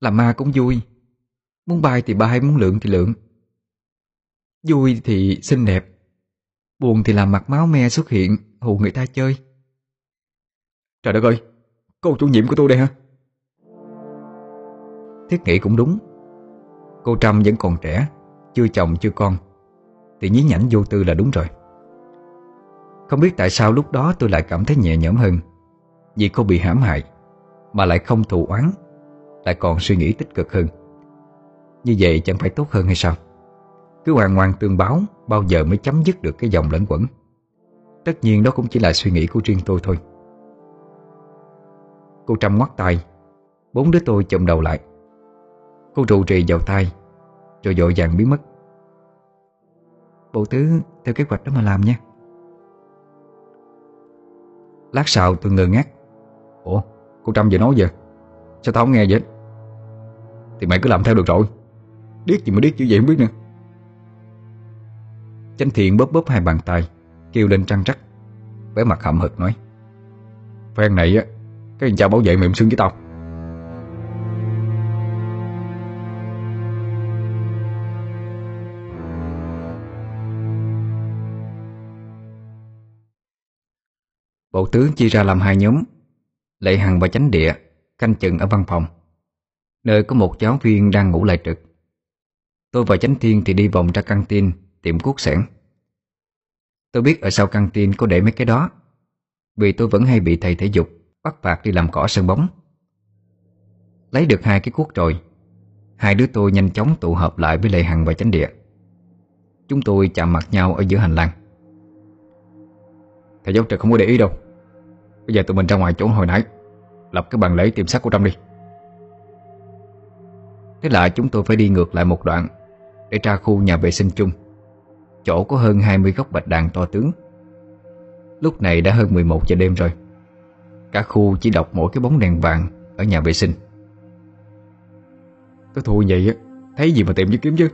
Làm ma cũng vui. Muốn bay thì bay, muốn lượng thì lượng Vui thì xinh đẹp Buồn thì làm mặt máu me xuất hiện Hù người ta chơi. Trời đất ơi Cô chủ nhiệm của tôi đây hả? Thiết nghĩ cũng đúng. Cô Trâm vẫn còn trẻ, Chưa chồng chưa con. Thì nhí nhảnh vô tư là đúng rồi. Không biết tại sao lúc đó tôi lại cảm thấy nhẹ nhõm hơn. Vì cô bị hãm hại, Mà lại không thù oán, Lại còn suy nghĩ tích cực hơn. Như vậy chẳng phải tốt hơn hay sao? Cứ hoàn ngoan tương báo, Bao giờ mới chấm dứt được cái dòng lẫn quẩn. Tất nhiên đó cũng chỉ là suy nghĩ của riêng tôi thôi. Cô Trâm ngoắt tay Bốn đứa tôi chụm đầu lại. Cô trụ trì vào tay Rồi dội vàng biến mất. Bộ tứ, theo kế hoạch đó mà làm nha. Lát sau tôi ngơ ngác. Ủa, cô Trâm vừa nói vậy Sao tao không nghe vậy? Thì mày cứ làm theo được rồi. Điếc gì mà điếc chứ vậy không biết nữa. Chánh thiện bóp bóp hai bàn tay, Kêu lên trăng trắc. Vẻ mặt hậm hực nói. Phen này á, Cái anh cha bảo vệ mềm xương với tao. Bộ tướng chia ra làm hai nhóm, Lệ Hằng và Chánh Địa, Canh chừng ở văn phòng. Nơi có một giáo viên đang ngủ lại trực. Tôi và Chánh Thiên thì đi vòng ra căng tin, Tiệm cuốc sẻn. Tôi biết ở sau căng tin có để mấy cái đó, Vì tôi vẫn hay bị thầy thể dục, Bắt phạt đi làm cỏ sân bóng. Lấy được hai cái cuốc rồi, Hai đứa tôi nhanh chóng tụ hợp lại với Lệ Hằng và Chánh Địa. Chúng tôi chạm mặt nhau ở giữa hành lang. Thầy giáo trực không có để ý đâu. Bây giờ tụi mình ra ngoài chỗ hồi nãy. Lập cái bàn lễ tìm xác của Trâm đi. Thế là chúng tôi phải đi ngược lại một đoạn Để ra khu nhà vệ sinh chung. Chỗ có hơn 20 gốc bạch đàn to tướng. Lúc này đã hơn 11 giờ đêm rồi. Cả khu chỉ đọc mỗi cái bóng đèn vàng Ở nhà vệ sinh. Tôi thua vậy á, Thấy gì mà tìm với kiếm chứ?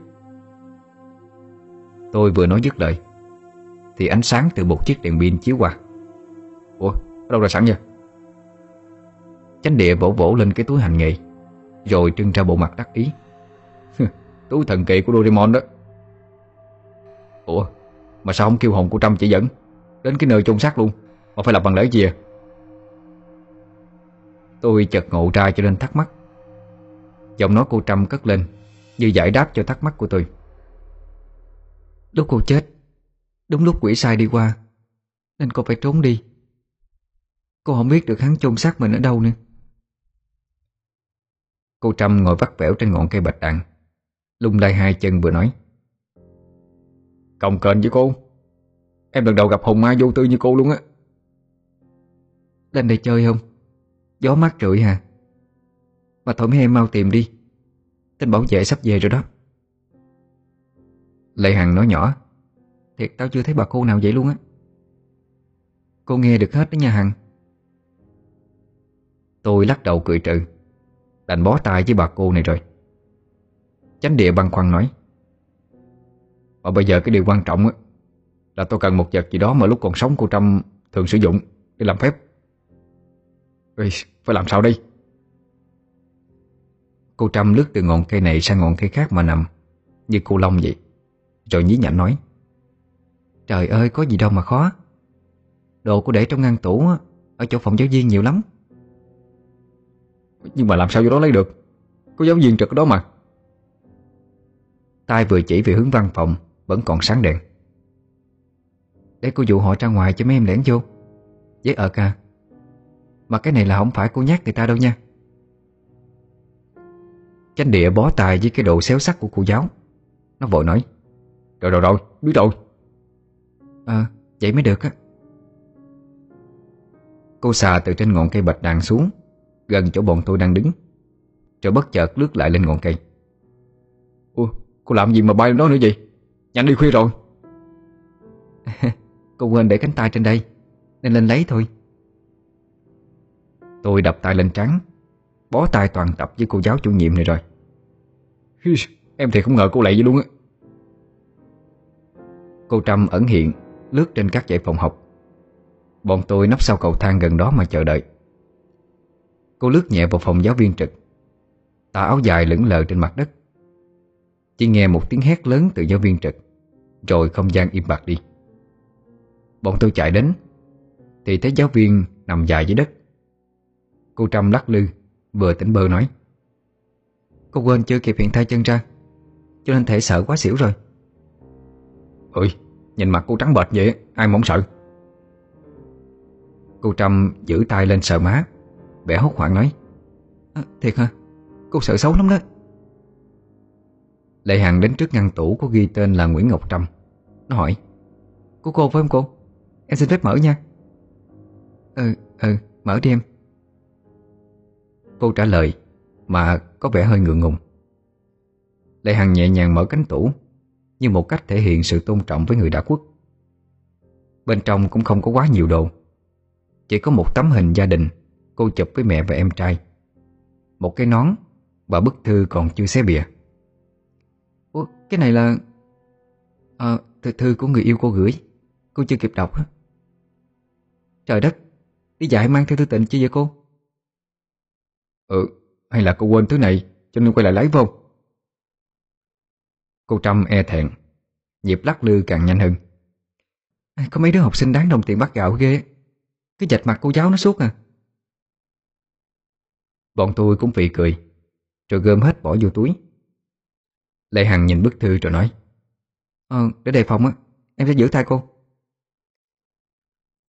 Tôi vừa nói dứt lời, Thì ánh sáng từ một chiếc đèn pin chiếu qua. Ủa? Đâu ra sẵn vậy? Chánh địa vỗ vỗ lên cái túi hành nghề, Rồi trưng ra bộ mặt đắc ý. Túi thần kỳ của Doraemon đó. Ủa, Mà sao không kêu hồn của Trâm chỉ dẫn? Đến cái nơi chôn xác luôn, Mà phải lập bằng lễ gì à? Tôi chợt ngộ ra cho nên thắc mắc. Giọng nói cô Trâm cất lên, Như giải đáp cho thắc mắc của tôi. Lúc cô chết, Đúng lúc quỷ sai đi qua, Nên cô phải trốn đi. Cô không biết được hắn chôn xác mình ở đâu nữa. Cô Trâm ngồi vắt vẻo trên ngọn cây bạch đàn Lung lay hai chân vừa nói. Công kênh với cô. Em lần đầu gặp hồn ma vô tư như cô luôn á. Lên đây chơi không? Gió mát rượi hà Mà thôi mấy em mau tìm đi. Tên bảo vệ sắp về rồi đó. Lệ Hằng nói nhỏ. Thiệt tao chưa thấy bà cô nào vậy luôn á. Cô nghe được hết đó nha Hằng Tôi lắc đầu cười trừ. Đành bó tay với bà cô này rồi. Chánh địa băng khoăn nói Mà bây giờ cái điều quan trọng Là tôi cần một vật gì đó mà lúc còn sống cô Trâm thường sử dụng để làm phép. Ê, Phải làm sao đây? Cô Trâm lướt từ ngọn cây này sang ngọn cây khác mà nằm Như cô Long vậy Rồi nhí nhảnh nói Trời ơi có gì đâu mà khó. Đồ cô để trong ngăn tủ Ở chỗ phòng giáo viên nhiều lắm. Nhưng mà làm sao vô đó lấy được? Có giáo viên trực đó mà. Tay vừa chỉ về hướng văn phòng Vẫn còn sáng đèn. Để cô dụ họ ra ngoài cho mấy em lẻn vô. Với ở ca à, Mà cái này là không phải cô nhắc người ta đâu nha. Chánh địa bó tay với cái độ xéo sắc của cô giáo. Nó vội nói Rồi rồi rồi, biết rồi. Ờ, vậy mới được á. Cô xà từ trên ngọn cây bạch đàn xuống Gần chỗ bọn tôi đang đứng. Rồi bất chợt lướt lại lên ngọn cây. Ủa, cô làm gì mà bay lên đó nữa vậy? Nhanh đi khuya rồi. Cô quên để cánh tay trên đây Nên lên lấy thôi. Tôi đập tay lên trắng Bó tay toàn tập với cô giáo chủ nhiệm này rồi. Em thì không ngờ cô lại vậy luôn á. Cô Trâm ẩn hiện Lướt trên các dãy phòng học. Bọn tôi nấp sau cầu thang gần đó mà chờ đợi. Cô lướt nhẹ vào phòng giáo viên trực. Tà áo dài lững lờ trên mặt đất. Chỉ nghe một tiếng hét lớn từ giáo viên trực Rồi không gian im bặt đi. Bọn tôi chạy đến Thì thấy giáo viên nằm dài dưới đất. Cô Trâm lắc lư Vừa tỉnh bơ nói Cô quên chưa kịp hiện thay chân ra Cho nên thể sợ quá xỉu rồi. Ôi, nhìn mặt cô trắng bệch vậy Ai mà không sợ? Cô Trâm giữ tay lên sợ má. Vẻ hốt hoảng nói à, Thiệt hả? Cô sợ xấu lắm đó. Lệ Hằng đến trước ngăn tủ có ghi tên là Nguyễn Ngọc Trâm. Nó hỏi Của cô phải không cô? Em xin phép mở nha. Ừ, ừ, mở đi em. Cô trả lời Mà có vẻ hơi ngượng ngùng. Lệ Hằng nhẹ nhàng mở cánh tủ Như một cách thể hiện sự tôn trọng với người đã khuất. Bên trong cũng không có quá nhiều đồ Chỉ có một tấm hình gia đình Cô chụp với mẹ và em trai. Một cái nón Và bức thư còn chưa xé bìa. Ủa, cái này là à, thư, thư của người yêu cô gửi. Cô chưa kịp đọc Trời đất Đi dạy mang theo thư tịnh chưa vậy cô? Ừ Hay là cô quên thứ này Cho nên quay lại lấy vô. Cô Trâm e thẹn Nhịp lắc lư càng nhanh hơn. Có mấy đứa học sinh đáng đồng tiền bắt gạo ghê. Cái dạch mặt cô giáo nó suốt à. Bọn tôi cũng phì cười. Rồi gom hết bỏ vô túi. Lê Hằng nhìn bức thư rồi nói Ờ, để đề phòng á Em sẽ giữ tay cô.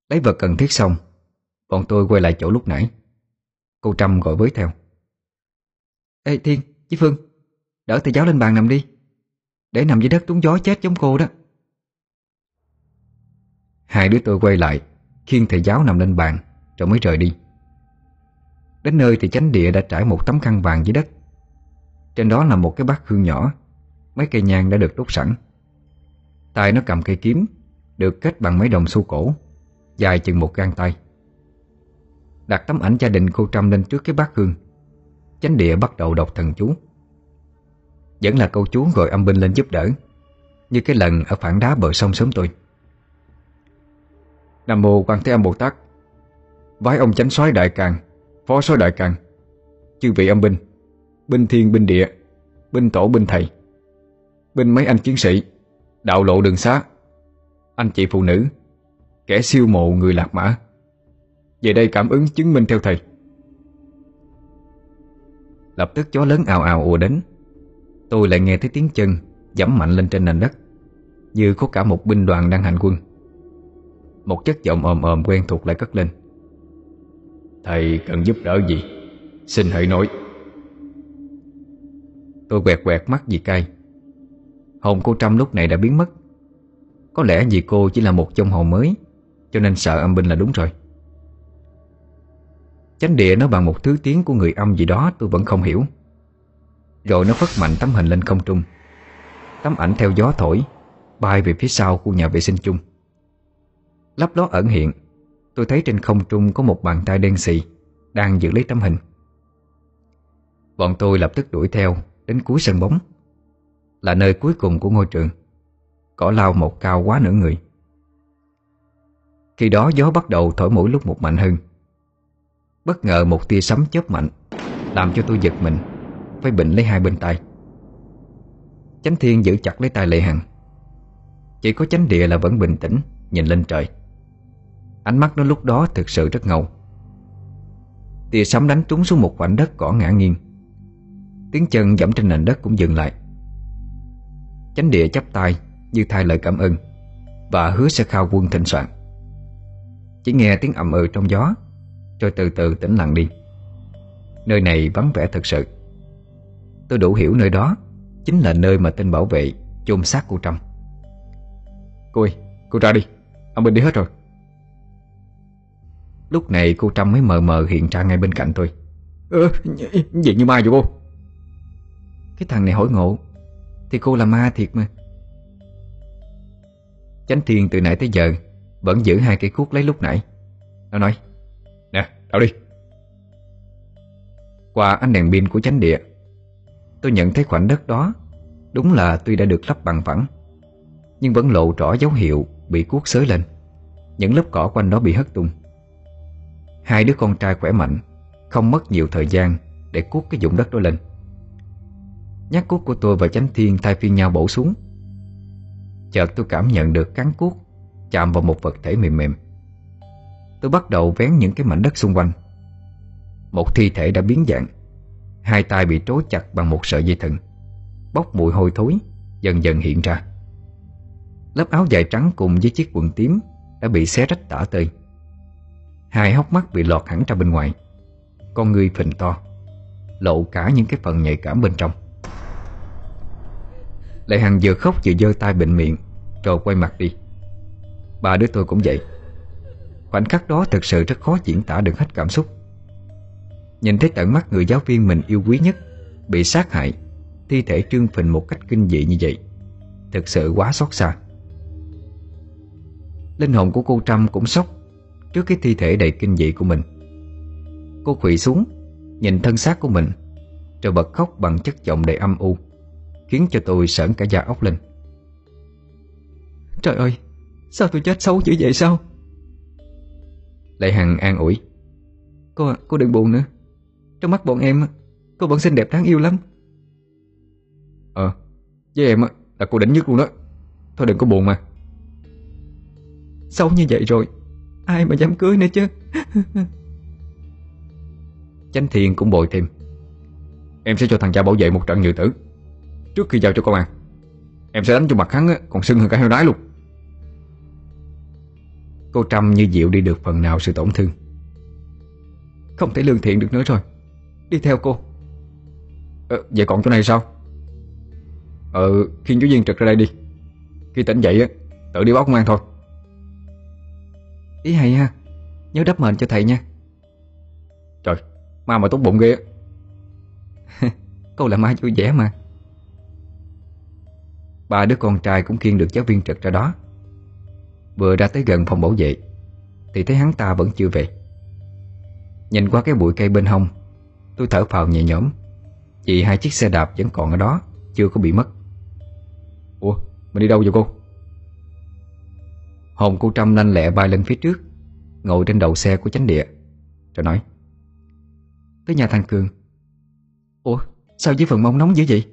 Lấy vật cần thiết xong Bọn tôi quay lại chỗ lúc nãy. Cô Trâm gọi với theo Ê Thiên, chị Phương Đỡ thầy giáo lên bàn nằm đi. Để nằm dưới đất trúng gió chết giống cô đó. Hai đứa tôi quay lại Khiêng thầy giáo nằm lên bàn Rồi mới rời đi. Đến nơi thì chánh địa đã trải một tấm khăn vàng dưới đất. Trên đó là một cái bát hương nhỏ. Mấy cây nhang đã được đốt sẵn. Tay nó cầm cây kiếm, Được kết bằng mấy đồng xu cổ, Dài chừng một gang tay. Đặt tấm ảnh gia đình cô Trâm lên trước cái bát hương. Chánh địa bắt đầu đọc thần chú. Vẫn là câu chú gọi âm binh lên giúp đỡ, Như cái lần ở phản đá bờ sông sớm tôi. Nam Mô Quan Thế Âm Bồ Tát. Vái ông chánh soái đại càng. Phó soái đại càng, Chư vị âm binh Binh thiên binh địa, Binh tổ binh thầy, Binh mấy anh chiến sĩ, Đạo lộ đường xá, Anh chị phụ nữ, Kẻ siêu mộ người lạc mã, Về đây cảm ứng chứng minh theo thầy. Lập tức chó lớn ào ào ùa đến. Tôi lại nghe thấy tiếng chân Dẫm mạnh lên trên nền đất, Như có cả một binh đoàn đang hành quân. Một chất giọng ồm ồm quen thuộc lại cất lên. Thầy cần giúp đỡ gì? Xin hãy nói. Tôi quẹt quẹt mắt vì cay. Hồn cô Trâm lúc này đã biến mất. Có lẽ vì cô chỉ là một trong hồn mới, Cho nên sợ âm binh là đúng rồi. Chánh địa nó bằng một thứ tiếng của người âm gì đó tôi vẫn không hiểu. Rồi nó phất mạnh tấm hình lên không trung. Tấm ảnh theo gió thổi, Bay về phía sau khu nhà vệ sinh chung. Lắp đó ẩn hiện Tôi thấy trên không trung có một bàn tay đen xì, Đang giữ lấy tấm hình. Bọn tôi lập tức đuổi theo Đến cuối sân bóng. Là nơi cuối cùng của ngôi trường. Cỏ lao một cao quá nửa người. Khi đó gió bắt đầu thổi mỗi lúc một mạnh hơn. Bất ngờ một tia sấm chớp mạnh Làm cho tôi giật mình, Phải bệnh lấy hai bên tay. Chánh thiên giữ chặt lấy tay Lệ Hằng. Chỉ có chánh địa là vẫn bình tĩnh, Nhìn lên trời. Ánh mắt nó lúc đó thực sự rất ngầu. Tia sấm đánh trúng xuống một khoảnh đất cỏ ngã nghiêng. Tiếng chân dẫm trên nền đất cũng dừng lại. Chánh địa chắp tay Như thay lời cảm ơn Và hứa sẽ khao quân thịnh soạn. Chỉ nghe tiếng ầm ừ trong gió Rồi từ từ tĩnh lặng đi. Nơi này vắng vẻ thật sự. Tôi đủ hiểu nơi đó Chính là nơi mà tên bảo vệ chôn xác cô Trâm. Cô ơi, cô ra đi. Ông bình đi hết rồi. Lúc này cô Trâm mới mờ mờ hiện ra ngay bên cạnh tôi. Ơ, gì như ma vậy cô? Cái thằng này hỏi ngộ Thì cô là ma thiệt mà. Chánh Thiên từ nãy tới giờ Vẫn giữ hai cây cuốc lấy lúc nãy. Nó nói Nè, đảo đi. Qua ánh đèn pin của chánh địa Tôi nhận thấy khoảnh đất đó Đúng là tuy đã được lắp bằng phẳng Nhưng vẫn lộ rõ dấu hiệu Bị cuốc xới lên. Những lớp cỏ quanh đó bị hất tung. Hai đứa con trai khỏe mạnh, Không mất nhiều thời gian Để cuốc cái dụng đất đó lên. Nhát cuốc của tôi và chánh thiên thay phiên nhau bổ xuống. Chợt tôi cảm nhận được cán cuốc Chạm vào một vật thể mềm mềm. Tôi bắt đầu vén những cái mảnh đất xung quanh. Một thi thể đã biến dạng, Hai tay bị trói chặt bằng một sợi dây thừng, Bốc mùi hôi thối Dần dần hiện ra. Lớp áo dài trắng cùng với chiếc quần tím Đã bị xé rách tả tơi. Hai hốc mắt bị lọt hẳn ra bên ngoài. Con người phình to, Lộ cả những cái phần nhạy cảm bên trong. Lệ Hằng vừa khóc vừa giơ tay bệnh miệng, Rồi quay mặt đi. Ba đứa tôi cũng vậy. Khoảnh khắc đó thực sự rất khó diễn tả được hết cảm xúc. Nhìn thấy tận mắt người giáo viên mình yêu quý nhất Bị sát hại, Thi thể trương phình một cách kinh dị như vậy, Thực sự quá xót xa. Linh hồn của cô Trâm cũng sốc Trước cái thi thể đầy kinh dị của mình. Cô khủy xuống Nhìn thân xác của mình. Rồi bật khóc bằng chất giọng đầy âm u Khiến cho tôi sởn cả da ốc lên. Trời ơi Sao tôi chết xấu dữ vậy sao? Lệ Hằng an ủi. Cô, cô đừng buồn nữa. Trong mắt bọn em Cô vẫn xinh đẹp đáng yêu lắm. Ờ Với em là cô đỉnh nhất luôn đó. Thôi đừng có buồn mà. Xấu như vậy rồi Ai mà dám cưới nữa chứ? Chánh Thiên cũng bồi thêm. Em sẽ cho thằng cha bảo vệ một trận nhự tử. Trước khi giao cho công an Em sẽ đánh cho mặt hắn còn sưng hơn cả heo đái luôn. Cô Trâm như dịu đi được phần nào sự tổn thương. Không thể lương thiện được nữa rồi. Đi theo cô. Ờ, Vậy còn chỗ này sao? Ờ Khiên chú Viên trực ra đây đi. Khi tỉnh dậy Tự đi báo công an thôi. Ý hay ha. Nhớ đắp mền cho thầy nha. Trời Ma mà tốt bụng ghê Cô là ma vui vẻ mà. Ba đứa con trai cũng khiêng được giáo viên trực ra đó. Vừa ra tới gần phòng bảo vệ Thì thấy hắn ta vẫn chưa về. Nhìn qua cái bụi cây bên hông Tôi thở phào nhẹ nhõm Vì hai chiếc xe đạp vẫn còn ở đó Chưa có bị mất. Ủa mình đi đâu vậy cô Hồn cô Trâm lanh lẹ bay lên phía trước, Ngồi trên đầu xe của chánh địa. Rồi nói, Tới nhà thằng Cường. Ủa, sao dưới phần mông nóng dữ vậy?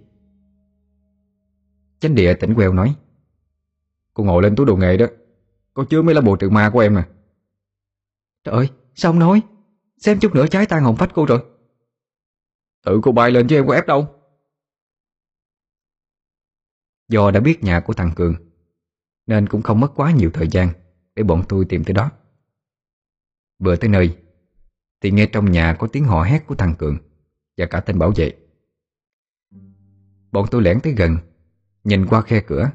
Chánh địa tỉnh queo nói, Cô ngồi lên túi đồ nghề đó Có chứa mấy lá bùa trừ ma của em nè Trời ơi, sao ông nói? Xem chút nữa trái tan hồn phách cô rồi. Tự cô bay lên chứ em có ép đâu. Do đã biết nhà của thằng Cường nên cũng không mất quá nhiều thời gian Để bọn tôi tìm tới đó. Vừa tới nơi, Thì nghe trong nhà có tiếng hò hét của thằng Cường Và cả tên bảo vệ. Bọn tôi lẻn tới gần, Nhìn qua khe cửa,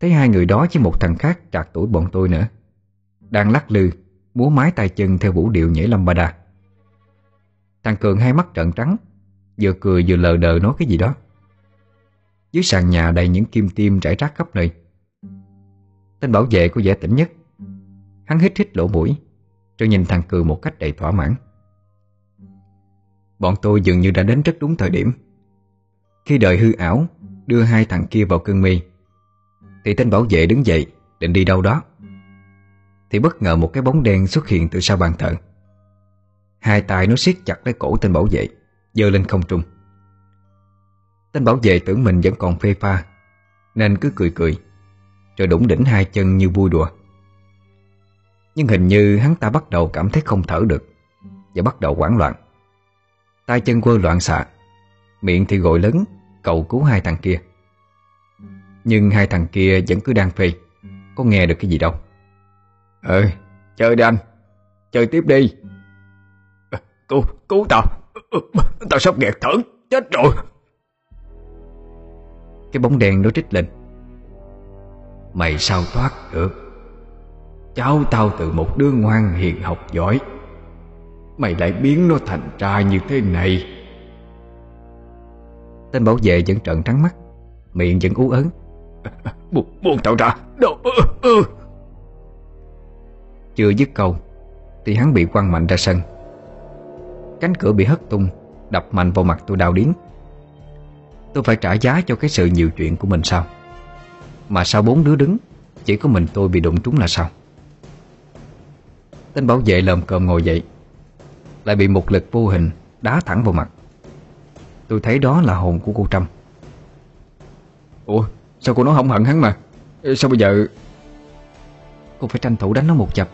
Thấy hai người đó với một thằng khác trạc tuổi bọn tôi nữa, Đang lắc lư, Múa mái tay chân theo vũ điệu nhảy lâm ba đà Thằng Cường hai mắt trợn trắng, Vừa cười vừa lờ đờ nói cái gì đó. Dưới sàn nhà đầy những kim tiêm rải rác khắp nơi. Tên bảo vệ có vẻ tỉnh nhất. Hắn hít hít lỗ mũi, Rồi nhìn thằng Cừ một cách đầy thỏa mãn. Bọn tôi dường như đã đến rất đúng thời điểm. Khi đời hư ảo, Đưa hai thằng kia vào cơn mê Thì tên bảo vệ đứng dậy, Định đi đâu đó. Thì bất ngờ một cái bóng đen xuất hiện từ sau bàn thờ. Hai tay nó siết chặt lấy cổ tên bảo vệ, giơ lên không trung. Tên bảo vệ tưởng mình vẫn còn phê pha, Nên cứ cười cười. Rồi đủng đỉnh hai chân như vui đùa. Nhưng hình như hắn ta bắt đầu cảm thấy không thở được Và bắt đầu hoảng loạn. Tay chân quơ loạn xạ Miệng thì gọi lớn Cầu cứu hai thằng kia. Nhưng hai thằng kia vẫn cứ đang phê Có nghe được cái gì đâu. Ờ chơi đi anh Chơi tiếp đi. Ờ, cứu, cứu tao. Ờ, ờ, tao sắp nghẹt thở Chết rồi. Cái bóng đèn nó trích lên. Mày sao thoát được? Cháu tao từ một đứa ngoan hiền học giỏi Mày lại biến nó thành ra như thế này. Tên bảo vệ vẫn trợn trắng mắt Miệng vẫn ú ớn buông, buông tao ra. Đồ, ừ, ừ. Chưa dứt câu Thì hắn bị quăng mạnh ra sân. Cánh cửa bị hất tung Đập mạnh vào mặt tôi đau điếng. Tôi phải trả giá cho cái sự nhiều chuyện của mình sao? Mà sao bốn đứa đứng? Chỉ có mình tôi bị đụng trúng là sao? Tên bảo vệ lồm cơm ngồi dậy Lại bị một lực vô hình Đá thẳng vào mặt. Tôi thấy đó là hồn của cô Trâm. Ủa sao cô nói không hận hắn mà? Sao bây giờ? Cô phải tranh thủ đánh nó một chập.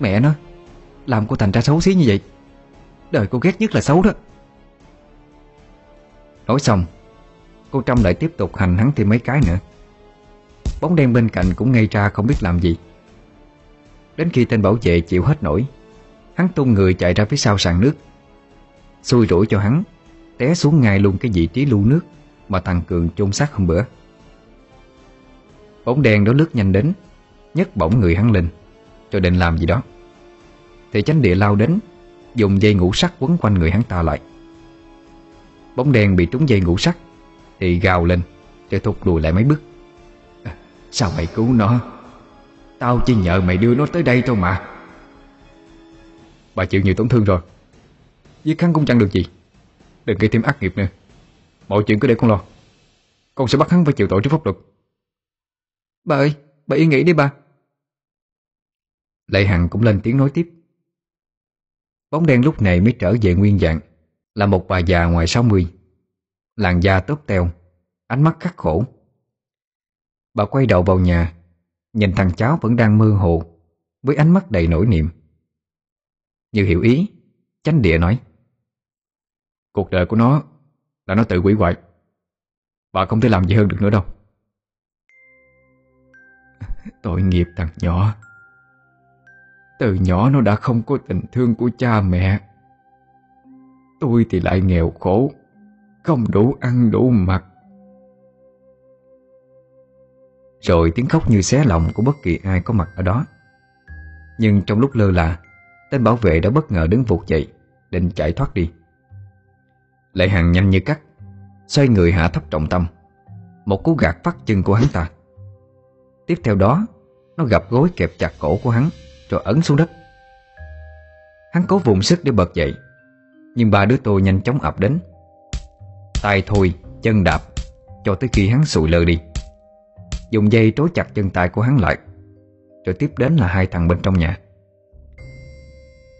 Mẹ nó Làm cô thành ra xấu xí như vậy. Đời cô ghét nhất là xấu đó. Nói xong Cô Trâm lại tiếp tục hành hắn thêm mấy cái nữa Bóng đen bên cạnh cũng ngây ra không biết làm gì. Đến khi tên bảo vệ chịu hết nổi, Hắn tung người chạy ra phía sau sàn nước. Xui rủi cho hắn, Té xuống ngay luôn cái vị trí lưu nước Mà thằng Cường chôn xác hôm bữa. Bóng đen đó lướt nhanh đến, nhấc bổng người hắn lên Rồi định làm gì đó. Thì chánh địa lao đến, Dùng dây ngũ sắt quấn quanh người hắn ta lại. Bóng đen bị trúng dây ngũ sắt Thì gào lên Rồi thụt lùi lại mấy bước. Sao mày cứu nó? Tao chỉ nhờ mày đưa nó tới đây thôi mà. Bà chịu nhiều tổn thương rồi. Giết hắn cũng chẳng được gì. Đừng gây thêm ác nghiệp nữa. Mọi chuyện cứ để con lo. Con sẽ bắt hắn phải chịu tội trước pháp luật. Bà ơi, bà yên nghĩ đi bà. Lệ Hằng cũng lên tiếng nói tiếp. Bóng đen lúc này mới trở về nguyên dạng Là một bà già ngoài 60 Làn da tốp teo Ánh mắt khắc khổ. Bà quay đầu vào nhà, Nhìn thằng cháu vẫn đang mơ hồ, Với ánh mắt đầy nỗi niệm Như hiểu ý, Chánh địa nói, Cuộc đời của nó Là nó tự quỷ hoại. Bà không thể làm gì hơn được nữa đâu. Tội nghiệp thằng nhỏ. Từ nhỏ nó đã không có tình thương của cha mẹ. Tôi thì lại nghèo khổ, Không đủ ăn đủ mặc. Rồi tiếng khóc như xé lòng của bất kỳ ai có mặt ở đó. Nhưng trong lúc lơ là Tên bảo vệ đã bất ngờ đứng vụt dậy Định chạy thoát đi. Lệ Hằng nhanh như cắt Xoay người hạ thấp trọng tâm. Một cú gạt phát chân của hắn ta. Tiếp theo đó Nó gặp gối kẹp chặt cổ của hắn rồi ấn xuống đất. Hắn cố vùng sức để bật dậy Nhưng ba đứa tôi nhanh chóng ập đến. Tay thôi, chân đạp Cho tới khi hắn sụi lơ đi. Dùng dây trói chặt chân tay của hắn lại, Rồi tiếp đến là hai thằng bên trong nhà.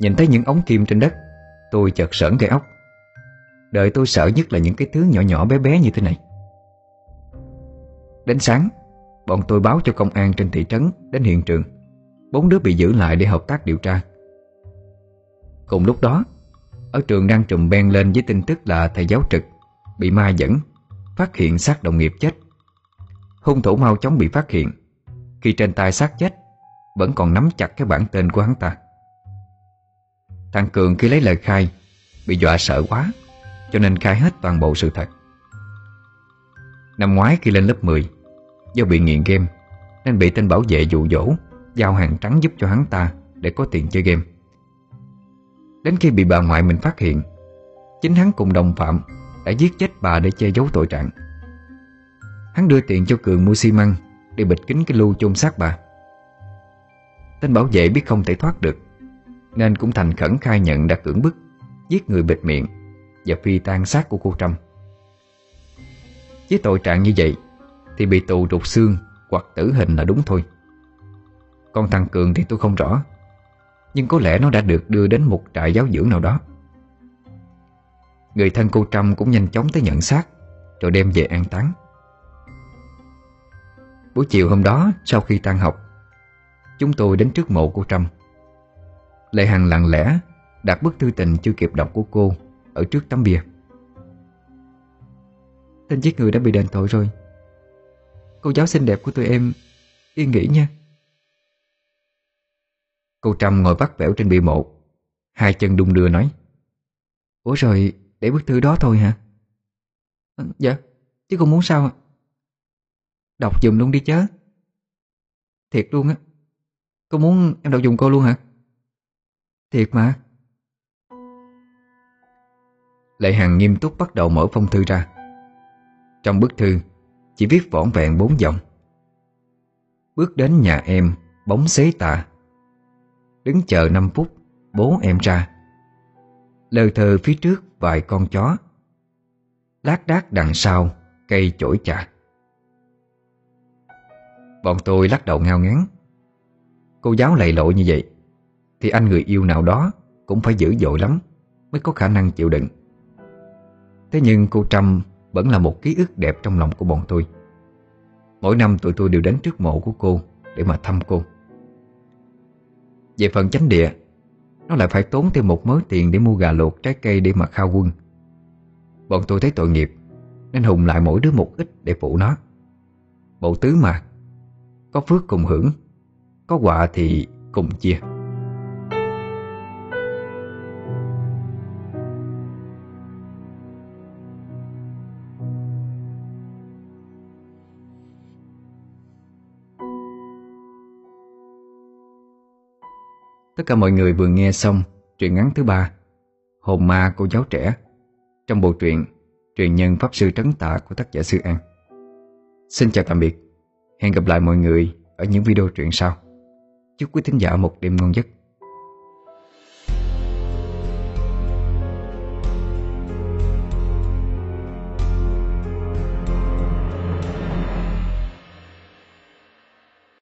Nhìn thấy những ống kim trên đất, Tôi chợt sởn cái ốc. Đời tôi sợ nhất là những cái thứ nhỏ nhỏ bé bé như thế này. Đến sáng, Bọn tôi báo cho công an trên thị trấn, Đến hiện trường. Bốn đứa bị giữ lại để hợp tác điều tra. Cùng lúc đó, Ở trường đang trùm ben lên với tin tức là thầy giáo trực Bị ma dẫn, Phát hiện xác đồng nghiệp chết. Hung thủ mau chóng bị phát hiện. Khi trên tay xác chết, Vẫn còn nắm chặt cái bản tên của hắn ta. Thằng Cường khi lấy lời khai, Bị dọa sợ quá, Cho nên khai hết toàn bộ sự thật. Năm ngoái khi lên lớp 10 Do bị nghiện game, Nên bị tên bảo vệ dụ dỗ, Giao hàng trắng giúp cho hắn ta Để có tiền chơi game. Đến khi bị bà ngoại mình phát hiện, Chính hắn cùng đồng phạm Đã giết chết bà để che giấu tội trạng. Hắn đưa tiền cho Cường mua xi măng Để bịt kín cái lưu chôn xác bà. Tên bảo vệ biết không thể thoát được, Nên cũng thành khẩn khai nhận đã cưỡng bức, Giết người bịt miệng Và phi tan xác của cô Trâm. Với tội trạng như vậy Thì bị tù rụt xương Hoặc tử hình là đúng thôi. Còn thằng Cường thì tôi không rõ, Nhưng có lẽ nó đã được đưa đến một trại giáo dưỡng nào đó. Người thân cô Trâm cũng nhanh chóng tới nhận xác, Rồi đem về an táng. Buổi chiều hôm đó sau khi tan học Chúng tôi đến trước mộ của Trâm. Lệ Hằng lặng lẽ đặt bức thư tình chưa kịp đọc của cô Ở trước tấm bia Tên giết người đã bị đền tội rồi. Cô giáo xinh đẹp của tụi em Yên nghỉ nha. Cô Trâm ngồi vắt vẻo trên bia mộ Hai chân đung đưa nói Ủa rồi để bức thư đó thôi hả? À, Dạ Chứ cô muốn sao Đọc dùm luôn đi chứ. Thiệt luôn á. Cô muốn em đọc dùm cô luôn hả? Thiệt mà. Lệ Hằng nghiêm túc bắt đầu mở phong thư ra. Trong bức thư, Chỉ viết vỏn vẹn bốn dòng. Bước đến nhà em, Bóng xế tạ. Đứng chờ 5 phút, Bố em ra. Lờ thờ phía trước vài con chó. Lát đác đằng sau, Cây chổi chạc. Bọn tôi lắc đầu ngao ngán. Cô giáo lầy lội như vậy, Thì anh người yêu nào đó Cũng phải dữ dội lắm Mới có khả năng chịu đựng. Thế nhưng cô Trâm Vẫn là một ký ức đẹp trong lòng của bọn tôi. Mỗi năm tụi tôi đều đến trước mộ của cô Để mà thăm cô. Về phần chánh địa, Nó lại phải tốn thêm một mớ tiền Để mua gà luộc, trái cây để mà khao quân. Bọn tôi thấy tội nghiệp, Nên hùng lại mỗi đứa một ít để phụ nó. Bộ tứ mà có phước cùng hưởng, Có họa thì cùng chia. Tất cả mọi người vừa nghe xong truyện ngắn thứ ba, Hồn ma cô giáo trẻ. Trong bộ truyện, Truyền nhân Pháp Sư Trấn Tạ của tác giả Sư An. Xin chào tạm biệt. Hẹn gặp lại mọi người ở những video truyện sau. Chúc quý thính giả một đêm ngon giấc.